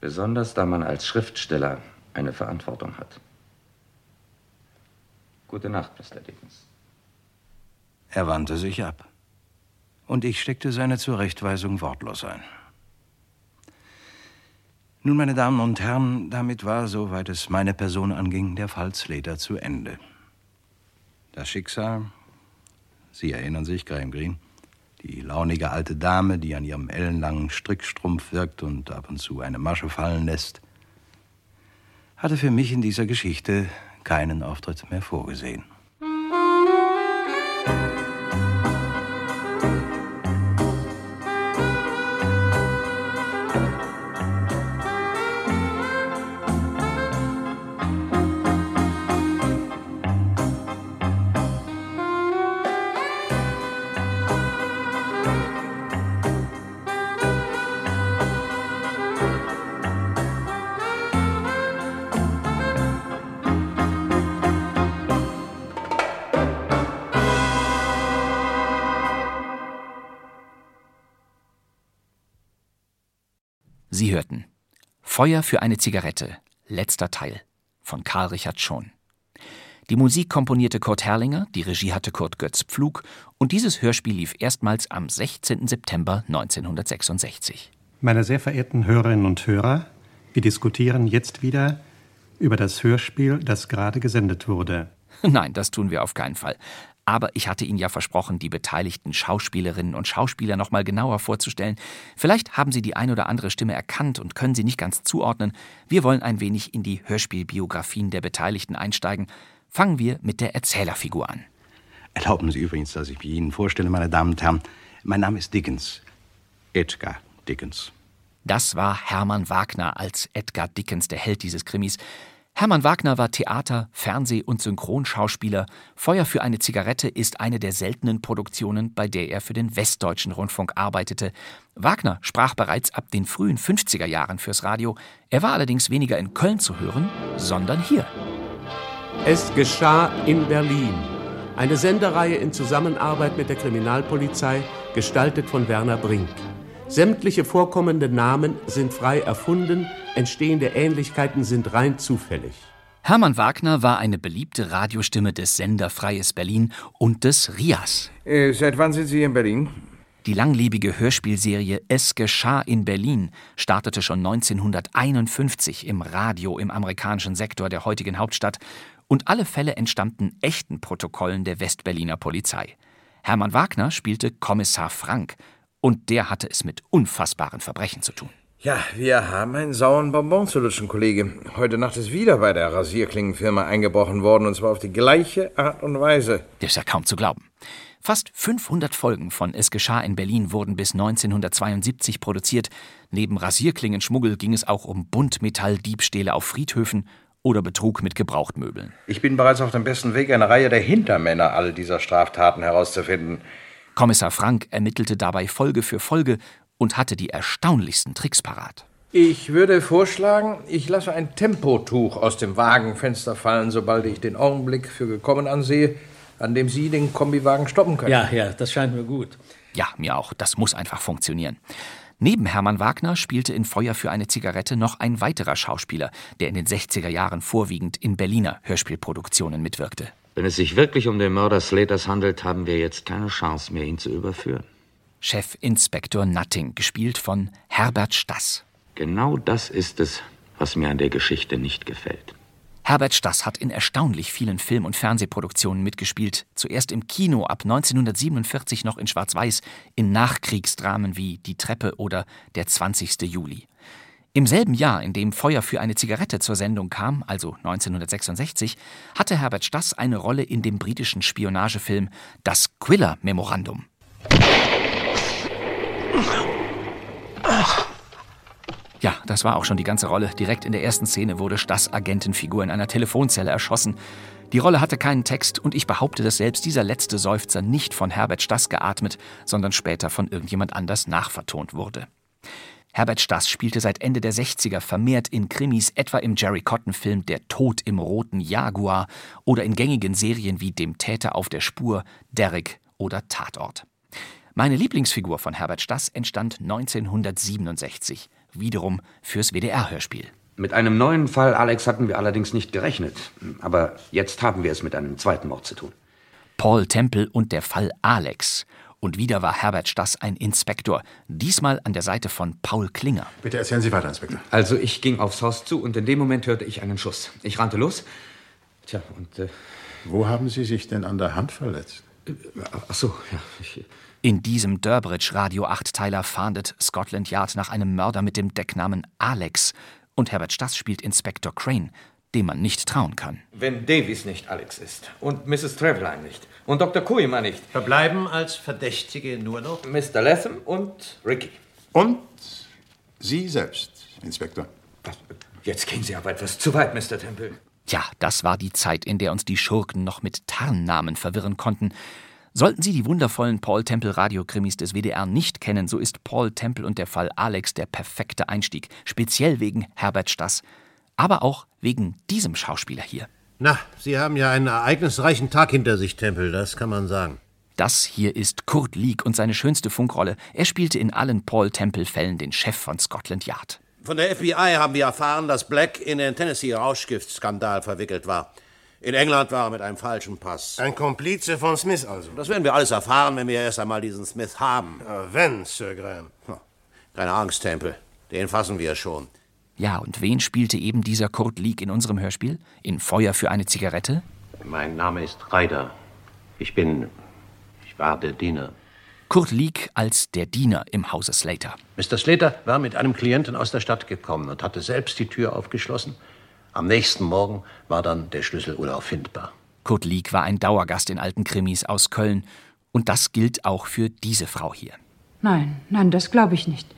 Besonders da man als Schriftsteller eine Verantwortung hat. Gute Nacht, Mr. Dickens. Er wandte sich ab. Und ich steckte seine Zurechtweisung wortlos ein. Nun, meine Damen und Herren, damit war, soweit es meine Person anging, der Fall Slater zu Ende. Das Schicksal, Sie erinnern sich, Graham Greene, die launige alte Dame, die an ihrem ellenlangen Strickstrumpf wirkt und ab und zu eine Masche fallen lässt, hatte für mich in dieser Geschichte keinen Auftritt mehr vorgesehen. Feuer für eine Zigarette, letzter Teil von Karl Richard Schon. Die Musik komponierte Kurt Herrlinger, die Regie hatte Kurt Götz Pflug und dieses Hörspiel lief erstmals am 16. September 1966. Meine sehr verehrten Hörerinnen und Hörer, wir diskutieren jetzt wieder über das Hörspiel, das gerade gesendet wurde. Nein, das tun wir auf keinen Fall. Aber ich hatte Ihnen ja versprochen, die beteiligten Schauspielerinnen und Schauspieler noch mal genauer vorzustellen. Vielleicht haben Sie die ein oder andere Stimme erkannt und können sie nicht ganz zuordnen. Wir wollen ein wenig in die Hörspielbiografien der Beteiligten einsteigen. Fangen wir mit der Erzählerfigur an. Erlauben Sie übrigens, dass ich mich Ihnen vorstelle, meine Damen und Herren. Mein Name ist Dickens. Edgar Dickens. Das war Hermann Wagner als Edgar Dickens, der Held dieses Krimis. Hermann Wagner war Theater-, Fernseh- und Synchronschauspieler. Feuer für eine Zigarette ist eine der seltenen Produktionen, bei der er für den Westdeutschen Rundfunk arbeitete. Wagner sprach bereits ab den frühen 50er Jahren fürs Radio. Er war allerdings weniger in Köln zu hören, sondern hier. Es geschah in Berlin. Eine Sendereihe in Zusammenarbeit mit der Kriminalpolizei, gestaltet von Werner Brink. Sämtliche vorkommenden Namen sind frei erfunden, entstehende Ähnlichkeiten sind rein zufällig. Hermann Wagner war eine beliebte Radiostimme des Sender Freies Berlin und des RIAS. Äh, seit wann sind Sie hier in Berlin? Die langlebige Hörspielserie Es geschah in Berlin startete schon 1951 im Radio im amerikanischen Sektor der heutigen Hauptstadt und alle Fälle entstammten echten Protokollen der Westberliner Polizei. Hermann Wagner spielte Kommissar Frank und der hatte es mit unfassbaren Verbrechen zu tun. Ja, wir haben einen sauren Bonbon zu lutschen, Kollege. Heute Nacht ist wieder bei der Rasierklingenfirma eingebrochen worden, und zwar auf die gleiche Art und Weise. Das ist ja kaum zu glauben. Fast 500 Folgen von Es geschah in Berlin wurden bis 1972 produziert. Neben Rasierklingenschmuggel ging es auch um Buntmetalldiebstähle auf Friedhöfen oder Betrug mit Gebrauchtmöbeln. Ich bin bereits auf dem besten Weg, eine Reihe der Hintermänner all dieser Straftaten herauszufinden. Kommissar Frank ermittelte dabei Folge für Folge und hatte die erstaunlichsten Tricks parat. Ich würde vorschlagen, ich lasse ein Tempotuch aus dem Wagenfenster fallen, sobald ich den Augenblick für gekommen ansehe, an dem Sie den Kombiwagen stoppen können. Ja, ja, das scheint mir gut. Ja, mir auch. Das muss einfach funktionieren. Neben Hermann Wagner spielte in Feuer für eine Zigarette noch ein weiterer Schauspieler, der in den 60er Jahren vorwiegend in Berliner Hörspielproduktionen mitwirkte. Wenn es sich wirklich um den Mörder Slaters handelt, haben wir jetzt keine Chance mehr, ihn zu überführen. Chefinspektor Nutting, gespielt von Herbert Stass. Genau das ist es, was mir an der Geschichte nicht gefällt. Herbert Stass hat in erstaunlich vielen Film- und Fernsehproduktionen mitgespielt. Zuerst im Kino, ab 1947 noch in Schwarz-Weiß, in Nachkriegsdramen wie Die Treppe oder Der 20. Juli. Im selben Jahr, in dem Feuer für eine Zigarette zur Sendung kam, also 1966, hatte Herbert Stass eine Rolle in dem britischen Spionagefilm Das Quiller-Memorandum. Ja, das war auch schon die ganze Rolle. Direkt in der ersten Szene wurde Stass Agentenfigur in einer Telefonzelle erschossen. Die Rolle hatte keinen Text und ich behaupte, dass selbst dieser letzte Seufzer nicht von Herbert Stass geatmet, sondern später von irgendjemand anders nachvertont wurde. Herbert Stass spielte seit Ende der 60er vermehrt in Krimis, etwa im Jerry Cotton-Film Der Tod im roten Jaguar oder in gängigen Serien wie Dem Täter auf der Spur, Derrick oder Tatort. Meine Lieblingsfigur von Herbert Stass entstand 1967, wiederum fürs WDR-Hörspiel. Mit einem neuen Fall, Alex, hatten wir allerdings nicht gerechnet. Aber jetzt haben wir es mit einem zweiten Mord zu tun. Paul Temple und der Fall Alex. Und wieder war Herbert Stass ein Inspektor, diesmal an der Seite von Paul Klinger. Bitte erzählen Sie weiter, Inspektor. Also ich ging aufs Haus zu und in dem Moment hörte ich einen Schuss. Ich rannte los. Tja, und... Äh, Wo haben Sie sich denn an der Hand verletzt? Äh, ach so, ja. Ich, in diesem Durbridge Radio 8-Teiler fahndet Scotland Yard nach einem Mörder mit dem Decknamen Alex. Und Herbert Stass spielt Inspektor Crane, dem man nicht trauen kann. Wenn Davies nicht Alex ist und Mrs. Treveline nicht und Dr. Kuima nicht. Verbleiben als Verdächtige nur noch Mr. Latham und Ricky. Und Sie selbst, Inspektor. Jetzt gehen Sie aber etwas zu weit, Mr. Temple. Ja, das war die Zeit, in der uns die Schurken noch mit Tarnnamen verwirren konnten. Sollten Sie die wundervollen Paul Temple Radiokrimis des WDR nicht kennen, so ist Paul Temple und der Fall Alex der perfekte Einstieg, speziell wegen Herbert Stass, aber auch wegen diesem Schauspieler hier. Na, Sie haben ja einen ereignisreichen Tag hinter sich, Temple, das kann man sagen. Das hier ist Kurt Leak und seine schönste Funkrolle. Er spielte in allen Paul Temple-Fällen den Chef von Scotland Yard. Von der FBI haben wir erfahren, dass Black in den Tennessee-Rauschgiftskandal verwickelt war. In England war er mit einem falschen Pass. Ein Komplize von Smith also. Das werden wir alles erfahren, wenn wir erst einmal diesen Smith haben. Ja, wenn, Sir Graham. Keine Angst, Temple. Den fassen wir schon. Ja, und wen spielte eben dieser Kurt Leak in unserem Hörspiel? In Feuer für eine Zigarette? Mein Name ist Ryder. Ich bin. Ich war der Diener. Kurt Leak als der Diener im Hause Slater. Mr. Slater war mit einem Klienten aus der Stadt gekommen und hatte selbst die Tür aufgeschlossen am nächsten Morgen war dann der Schlüssel unauffindbar. Kurt Lieck war ein Dauergast in alten Krimis aus Köln. Und das gilt auch für diese Frau hier. Nein, nein, das glaube ich nicht.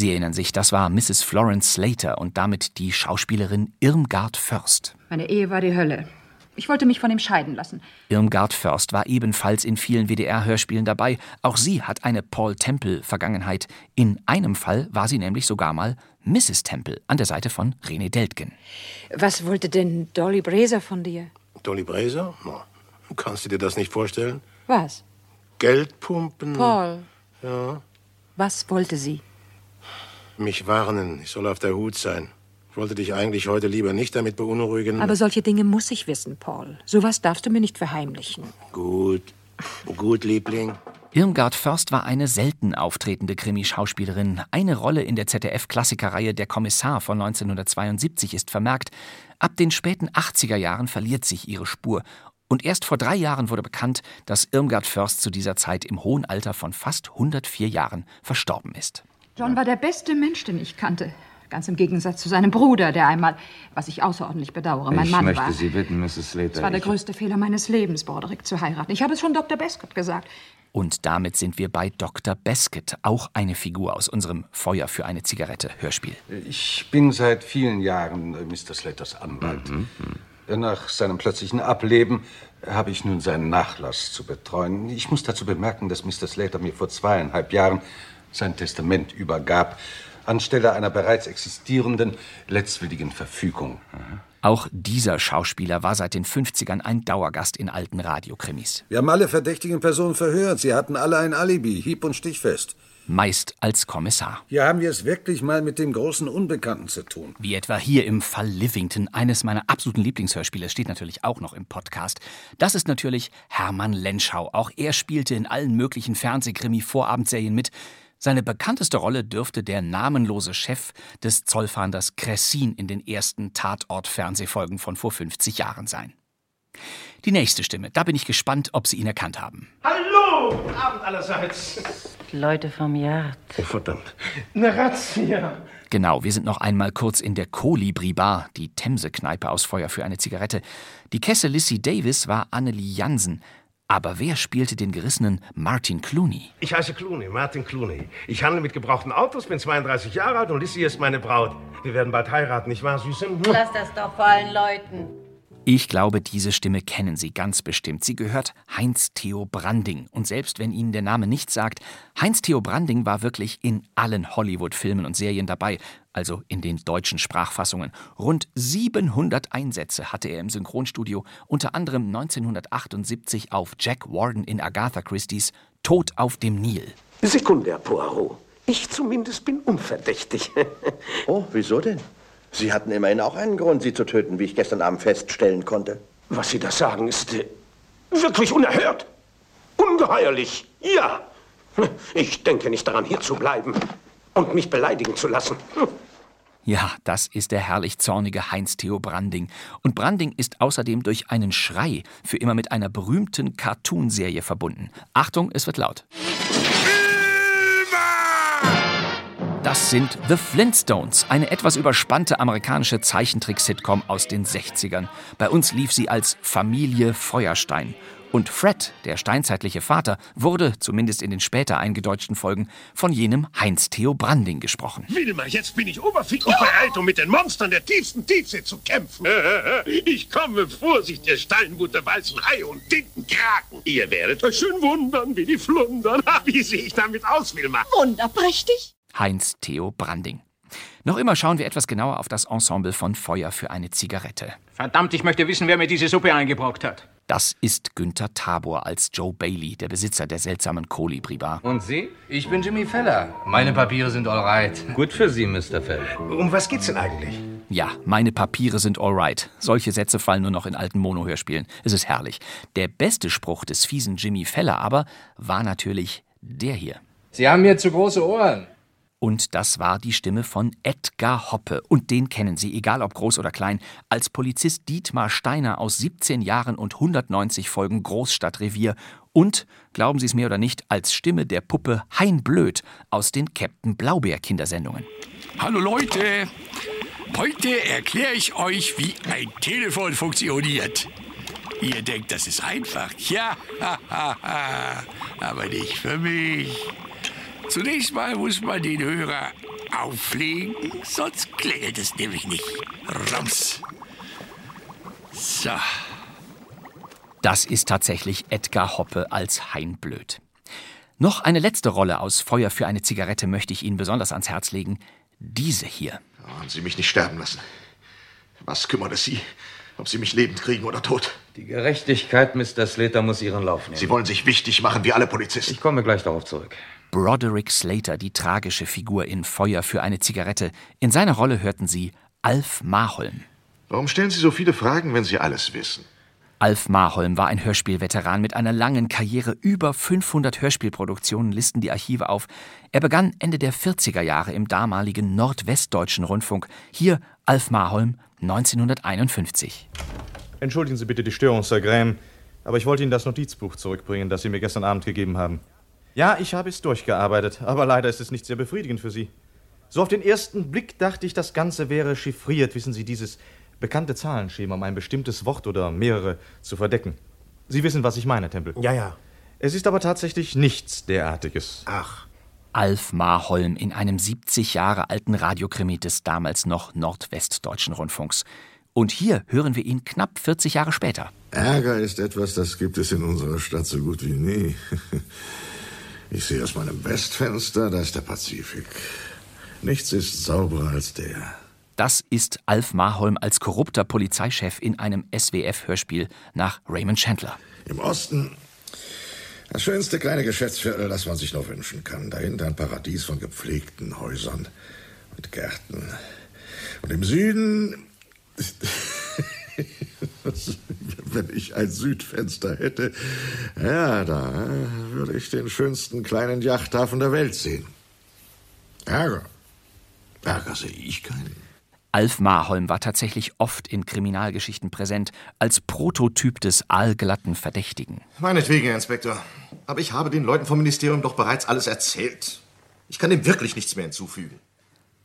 Sie erinnern sich, das war Mrs. Florence Slater und damit die Schauspielerin Irmgard Först. Meine Ehe war die Hölle. Ich wollte mich von ihm scheiden lassen. Irmgard Först war ebenfalls in vielen WDR-Hörspielen dabei. Auch sie hat eine Paul Temple-Vergangenheit. In einem Fall war sie nämlich sogar mal Mrs. Temple an der Seite von René Deltgen. Was wollte denn Dolly Braser von dir? Dolly Braser? No. Kannst du dir das nicht vorstellen? Was? Geld pumpen. Paul, Ja. was wollte sie? Mich warnen. Ich soll auf der Hut sein. Ich wollte dich eigentlich heute lieber nicht damit beunruhigen. Aber solche Dinge muss ich wissen, Paul. Sowas darfst du mir nicht verheimlichen. Gut. Gut, Liebling. Irmgard Först war eine selten auftretende Krimi-Schauspielerin. Eine Rolle in der ZDF-Klassikerreihe Der Kommissar von 1972 ist vermerkt. Ab den späten 80er Jahren verliert sich ihre Spur. Und erst vor drei Jahren wurde bekannt, dass Irmgard Först zu dieser Zeit im hohen Alter von fast 104 Jahren verstorben ist. John war der beste Mensch, den ich kannte. Ganz im Gegensatz zu seinem Bruder, der einmal, was ich außerordentlich bedauere, mein ich Mann möchte war. Sie bitten, Mrs. Slater. Es war der ich- größte Fehler meines Lebens, Broderick zu heiraten. Ich habe es schon Dr. Bescott gesagt. Und damit sind wir bei Dr. Beskett, auch eine Figur aus unserem Feuer für eine Zigarette Hörspiel. Ich bin seit vielen Jahren äh, Mr. Slaters Anwalt. Äh, Nach seinem plötzlichen Ableben habe ich nun seinen Nachlass zu betreuen. Ich muss dazu bemerken, dass Mr. Slater mir vor zweieinhalb Jahren sein Testament übergab, anstelle einer bereits existierenden letztwilligen Verfügung. Auch dieser Schauspieler war seit den 50ern ein Dauergast in alten Radiokrimis. Wir haben alle verdächtigen Personen verhört. Sie hatten alle ein Alibi, hieb- und stichfest. Meist als Kommissar. Hier haben wir es wirklich mal mit dem großen Unbekannten zu tun. Wie etwa hier im Fall Livington, eines meiner absoluten Lieblingshörspiele, steht natürlich auch noch im Podcast. Das ist natürlich Hermann Lenschau. Auch er spielte in allen möglichen Fernsehkrimi-Vorabendserien mit. Seine bekannteste Rolle dürfte der namenlose Chef des Zollfahnders Cressin in den ersten Tatort-Fernsehfolgen von vor 50 Jahren sein. Die nächste Stimme, da bin ich gespannt, ob Sie ihn erkannt haben. Hallo! Guten Abend allerseits. Leute vom Yard. Oh, verdammt. Eine Razzia. Genau, wir sind noch einmal kurz in der Kolibri Bar, die Themse-Kneipe aus Feuer für eine Zigarette. Die Kesse Lissy Davis war Annelie Jansen. Aber wer spielte den gerissenen Martin Clooney? Ich heiße Clooney, Martin Clooney. Ich handle mit gebrauchten Autos, bin 32 Jahre alt und Lissy ist meine Braut. Wir werden bald heiraten, nicht wahr, Süße? Lass das doch vor allen Leuten. Ich glaube, diese Stimme kennen Sie ganz bestimmt. Sie gehört Heinz Theo Branding. Und selbst wenn Ihnen der Name nichts sagt, Heinz Theo Branding war wirklich in allen Hollywood-Filmen und Serien dabei, also in den deutschen Sprachfassungen. Rund 700 Einsätze hatte er im Synchronstudio, unter anderem 1978 auf Jack Warden in Agatha Christie's Tod auf dem Nil. Sekundär, Poirot. Ich zumindest bin unverdächtig. Oh, wieso denn? Sie hatten immerhin auch einen Grund, sie zu töten, wie ich gestern Abend feststellen konnte. Was Sie da sagen, ist äh, wirklich unerhört. Ungeheuerlich. Ja. Ich denke nicht daran, hier zu bleiben und mich beleidigen zu lassen. Ja, das ist der herrlich zornige Heinz Theo Branding. Und Branding ist außerdem durch einen Schrei für immer mit einer berühmten Cartoonserie verbunden. Achtung, es wird laut. Das sind The Flintstones, eine etwas überspannte amerikanische Zeichentrick-Sitcom aus den 60ern. Bei uns lief sie als Familie Feuerstein. Und Fred, der steinzeitliche Vater, wurde, zumindest in den später eingedeutschten Folgen, von jenem Heinz Theo Branding gesprochen. Wilma, jetzt bin ich oberfix und bereit, um mit den Monstern der tiefsten Tiefsee zu kämpfen. Ich komme, Vorsicht, ihr Steinbutter, weißen Hai und dicken Kraken. Ihr werdet euch schön wundern, wie die flundern. Wie sehe ich damit aus, Wilma? Wunderprächtig. Heinz Theo Branding. Noch immer schauen wir etwas genauer auf das Ensemble von Feuer für eine Zigarette. Verdammt, ich möchte wissen, wer mir diese Suppe eingebrockt hat. Das ist Günther Tabor als Joe Bailey, der Besitzer der seltsamen Kolibri-Bar. Und Sie? Ich bin Jimmy Feller. Meine Papiere sind alright. Gut für Sie, Mr. Feller. Um was geht's denn eigentlich? Ja, meine Papiere sind alright. Solche Sätze fallen nur noch in alten Monohörspielen. Es ist herrlich. Der beste Spruch des fiesen Jimmy Feller aber war natürlich der hier. Sie haben mir zu große Ohren. Und das war die Stimme von Edgar Hoppe. Und den kennen Sie, egal ob groß oder klein, als Polizist Dietmar Steiner aus 17 Jahren und 190 Folgen Großstadtrevier. Und, glauben Sie es mir oder nicht, als Stimme der Puppe Hein Blöd aus den Captain Blaubeer Kindersendungen. Hallo Leute, heute erkläre ich euch, wie ein Telefon funktioniert. Ihr denkt, das ist einfach. Ja, aber nicht für mich. Zunächst mal muss man den Hörer auflegen, sonst klingelt es nämlich nicht. Rums. So. Das ist tatsächlich Edgar Hoppe als Hein Blöd. Noch eine letzte Rolle aus Feuer für eine Zigarette möchte ich Ihnen besonders ans Herz legen. Diese hier. Und Sie mich nicht sterben lassen. Was kümmert es Sie, Ob Sie mich lebend kriegen oder tot. Die Gerechtigkeit, Mr. Slater, muss ihren Lauf nehmen. Sie wollen sich wichtig machen, wie alle Polizisten. Ich komme gleich darauf zurück. Broderick Slater, die tragische Figur in Feuer für eine Zigarette. In seiner Rolle hörten Sie Alf Maholm. Warum stellen Sie so viele Fragen, wenn Sie alles wissen? Alf Maholm war ein Hörspielveteran mit einer langen Karriere. Über 500 Hörspielproduktionen listen die Archive auf. Er begann Ende der 40er Jahre im damaligen Nordwestdeutschen Rundfunk. Hier Alf Maholm 1951. Entschuldigen Sie bitte die Störung, Sir Graham, aber ich wollte Ihnen das Notizbuch zurückbringen, das Sie mir gestern Abend gegeben haben. Ja, ich habe es durchgearbeitet, aber leider ist es nicht sehr befriedigend für Sie. So auf den ersten Blick dachte ich, das Ganze wäre chiffriert, wissen Sie, dieses bekannte Zahlenschema, um ein bestimmtes Wort oder mehrere zu verdecken. Sie wissen, was ich meine, Tempel. Ja, ja. Es ist aber tatsächlich nichts derartiges. Ach. Alf Maholm in einem 70 Jahre alten Radiokrimi des damals noch Nordwestdeutschen Rundfunks. Und hier hören wir ihn knapp 40 Jahre später. Ärger ist etwas, das gibt es in unserer Stadt so gut wie nie. Ich sehe aus meinem Westfenster, da ist der Pazifik. Nichts ist sauberer als der. Das ist Alf Maholm als korrupter Polizeichef in einem SWF-Hörspiel nach Raymond Chandler. Im Osten das schönste kleine Geschäftsviertel, das man sich nur wünschen kann. Dahinter ein Paradies von gepflegten Häusern mit Gärten. Und im Süden. Wenn ich ein Südfenster hätte, ja, da würde ich den schönsten kleinen Yachthafen der Welt sehen. Ärger. Ärger sehe ich keinen. Alf Maholm war tatsächlich oft in Kriminalgeschichten präsent, als Prototyp des aalglatten Verdächtigen. Meinetwegen, Herr Inspektor. Aber ich habe den Leuten vom Ministerium doch bereits alles erzählt. Ich kann dem wirklich nichts mehr hinzufügen.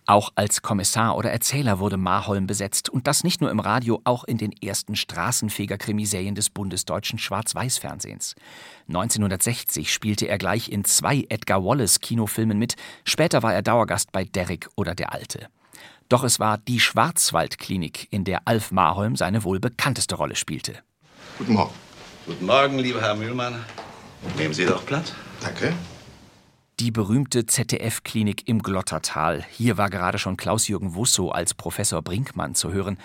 Auch als Kommissar oder Erzähler wurde Maholm besetzt und das nicht nur im Radio, auch in den ersten Straßenfeger-Krimiserien des bundesdeutschen Schwarz-Weiß-Fernsehens. 1960 spielte er gleich in zwei Edgar Wallace-Kinofilmen mit, später war er Dauergast bei Derrick oder Der Alte. Doch es war die Schwarzwaldklinik, in der Alf Maholm seine wohl bekannteste Rolle spielte. Guten Morgen. Guten Morgen, lieber Herr Mühlmann. Nehmen Sie doch Platz. Danke. Die berühmte ZDF-Klinik im Glottertal. Hier war gerade schon Klaus-Jürgen Wussow als Professor Brinkmann zu hören.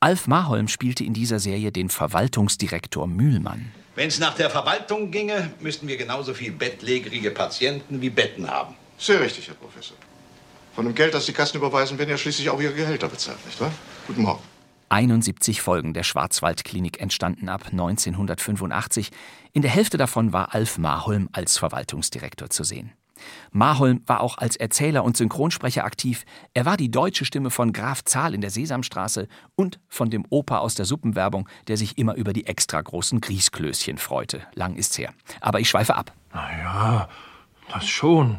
Alf Maholm spielte in dieser Serie den Verwaltungsdirektor Mühlmann. Wenn es nach der Verwaltung ginge, müssten wir genauso viel bettlägerige Patienten wie Betten haben. Sehr richtig, Herr Professor. Von dem Geld, das die Kassen überweisen, werden ja schließlich auch ihre Gehälter bezahlt, nicht wahr? Guten Morgen. 71 Folgen der Schwarzwaldklinik entstanden ab 1985. In der Hälfte davon war Alf Maholm als Verwaltungsdirektor zu sehen. Maholm war auch als Erzähler und Synchronsprecher aktiv. Er war die deutsche Stimme von Graf Zahl in der Sesamstraße und von dem Opa aus der Suppenwerbung, der sich immer über die extra großen Grießklößchen freute. Lang ist's her. Aber ich schweife ab. Na ja, das schon.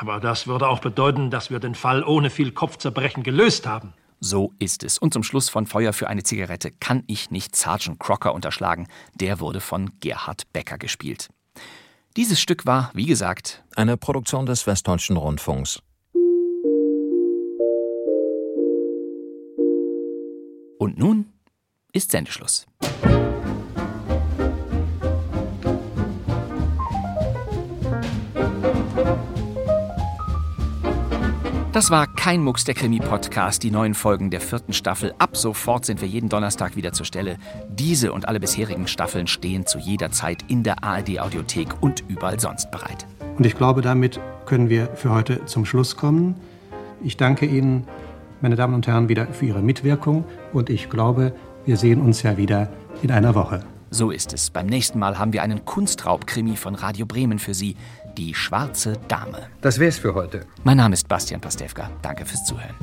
Aber das würde auch bedeuten, dass wir den Fall ohne viel Kopfzerbrechen gelöst haben. So ist es. Und zum Schluss von Feuer für eine Zigarette kann ich nicht Sergeant Crocker unterschlagen. Der wurde von Gerhard Becker gespielt. Dieses Stück war, wie gesagt, eine Produktion des Westdeutschen Rundfunks. Und nun ist Sendeschluss. Das war kein Mucks der Krimi-Podcast, die neuen Folgen der vierten Staffel. Ab sofort sind wir jeden Donnerstag wieder zur Stelle. Diese und alle bisherigen Staffeln stehen zu jeder Zeit in der ARD-Audiothek und überall sonst bereit. Und ich glaube, damit können wir für heute zum Schluss kommen. Ich danke Ihnen, meine Damen und Herren, wieder für Ihre Mitwirkung und ich glaube, wir sehen uns ja wieder in einer Woche. So ist es. Beim nächsten Mal haben wir einen Kunstraub-Krimi von Radio Bremen für Sie. Die schwarze Dame. Das wär's für heute. Mein Name ist Bastian Pastewka. Danke fürs Zuhören.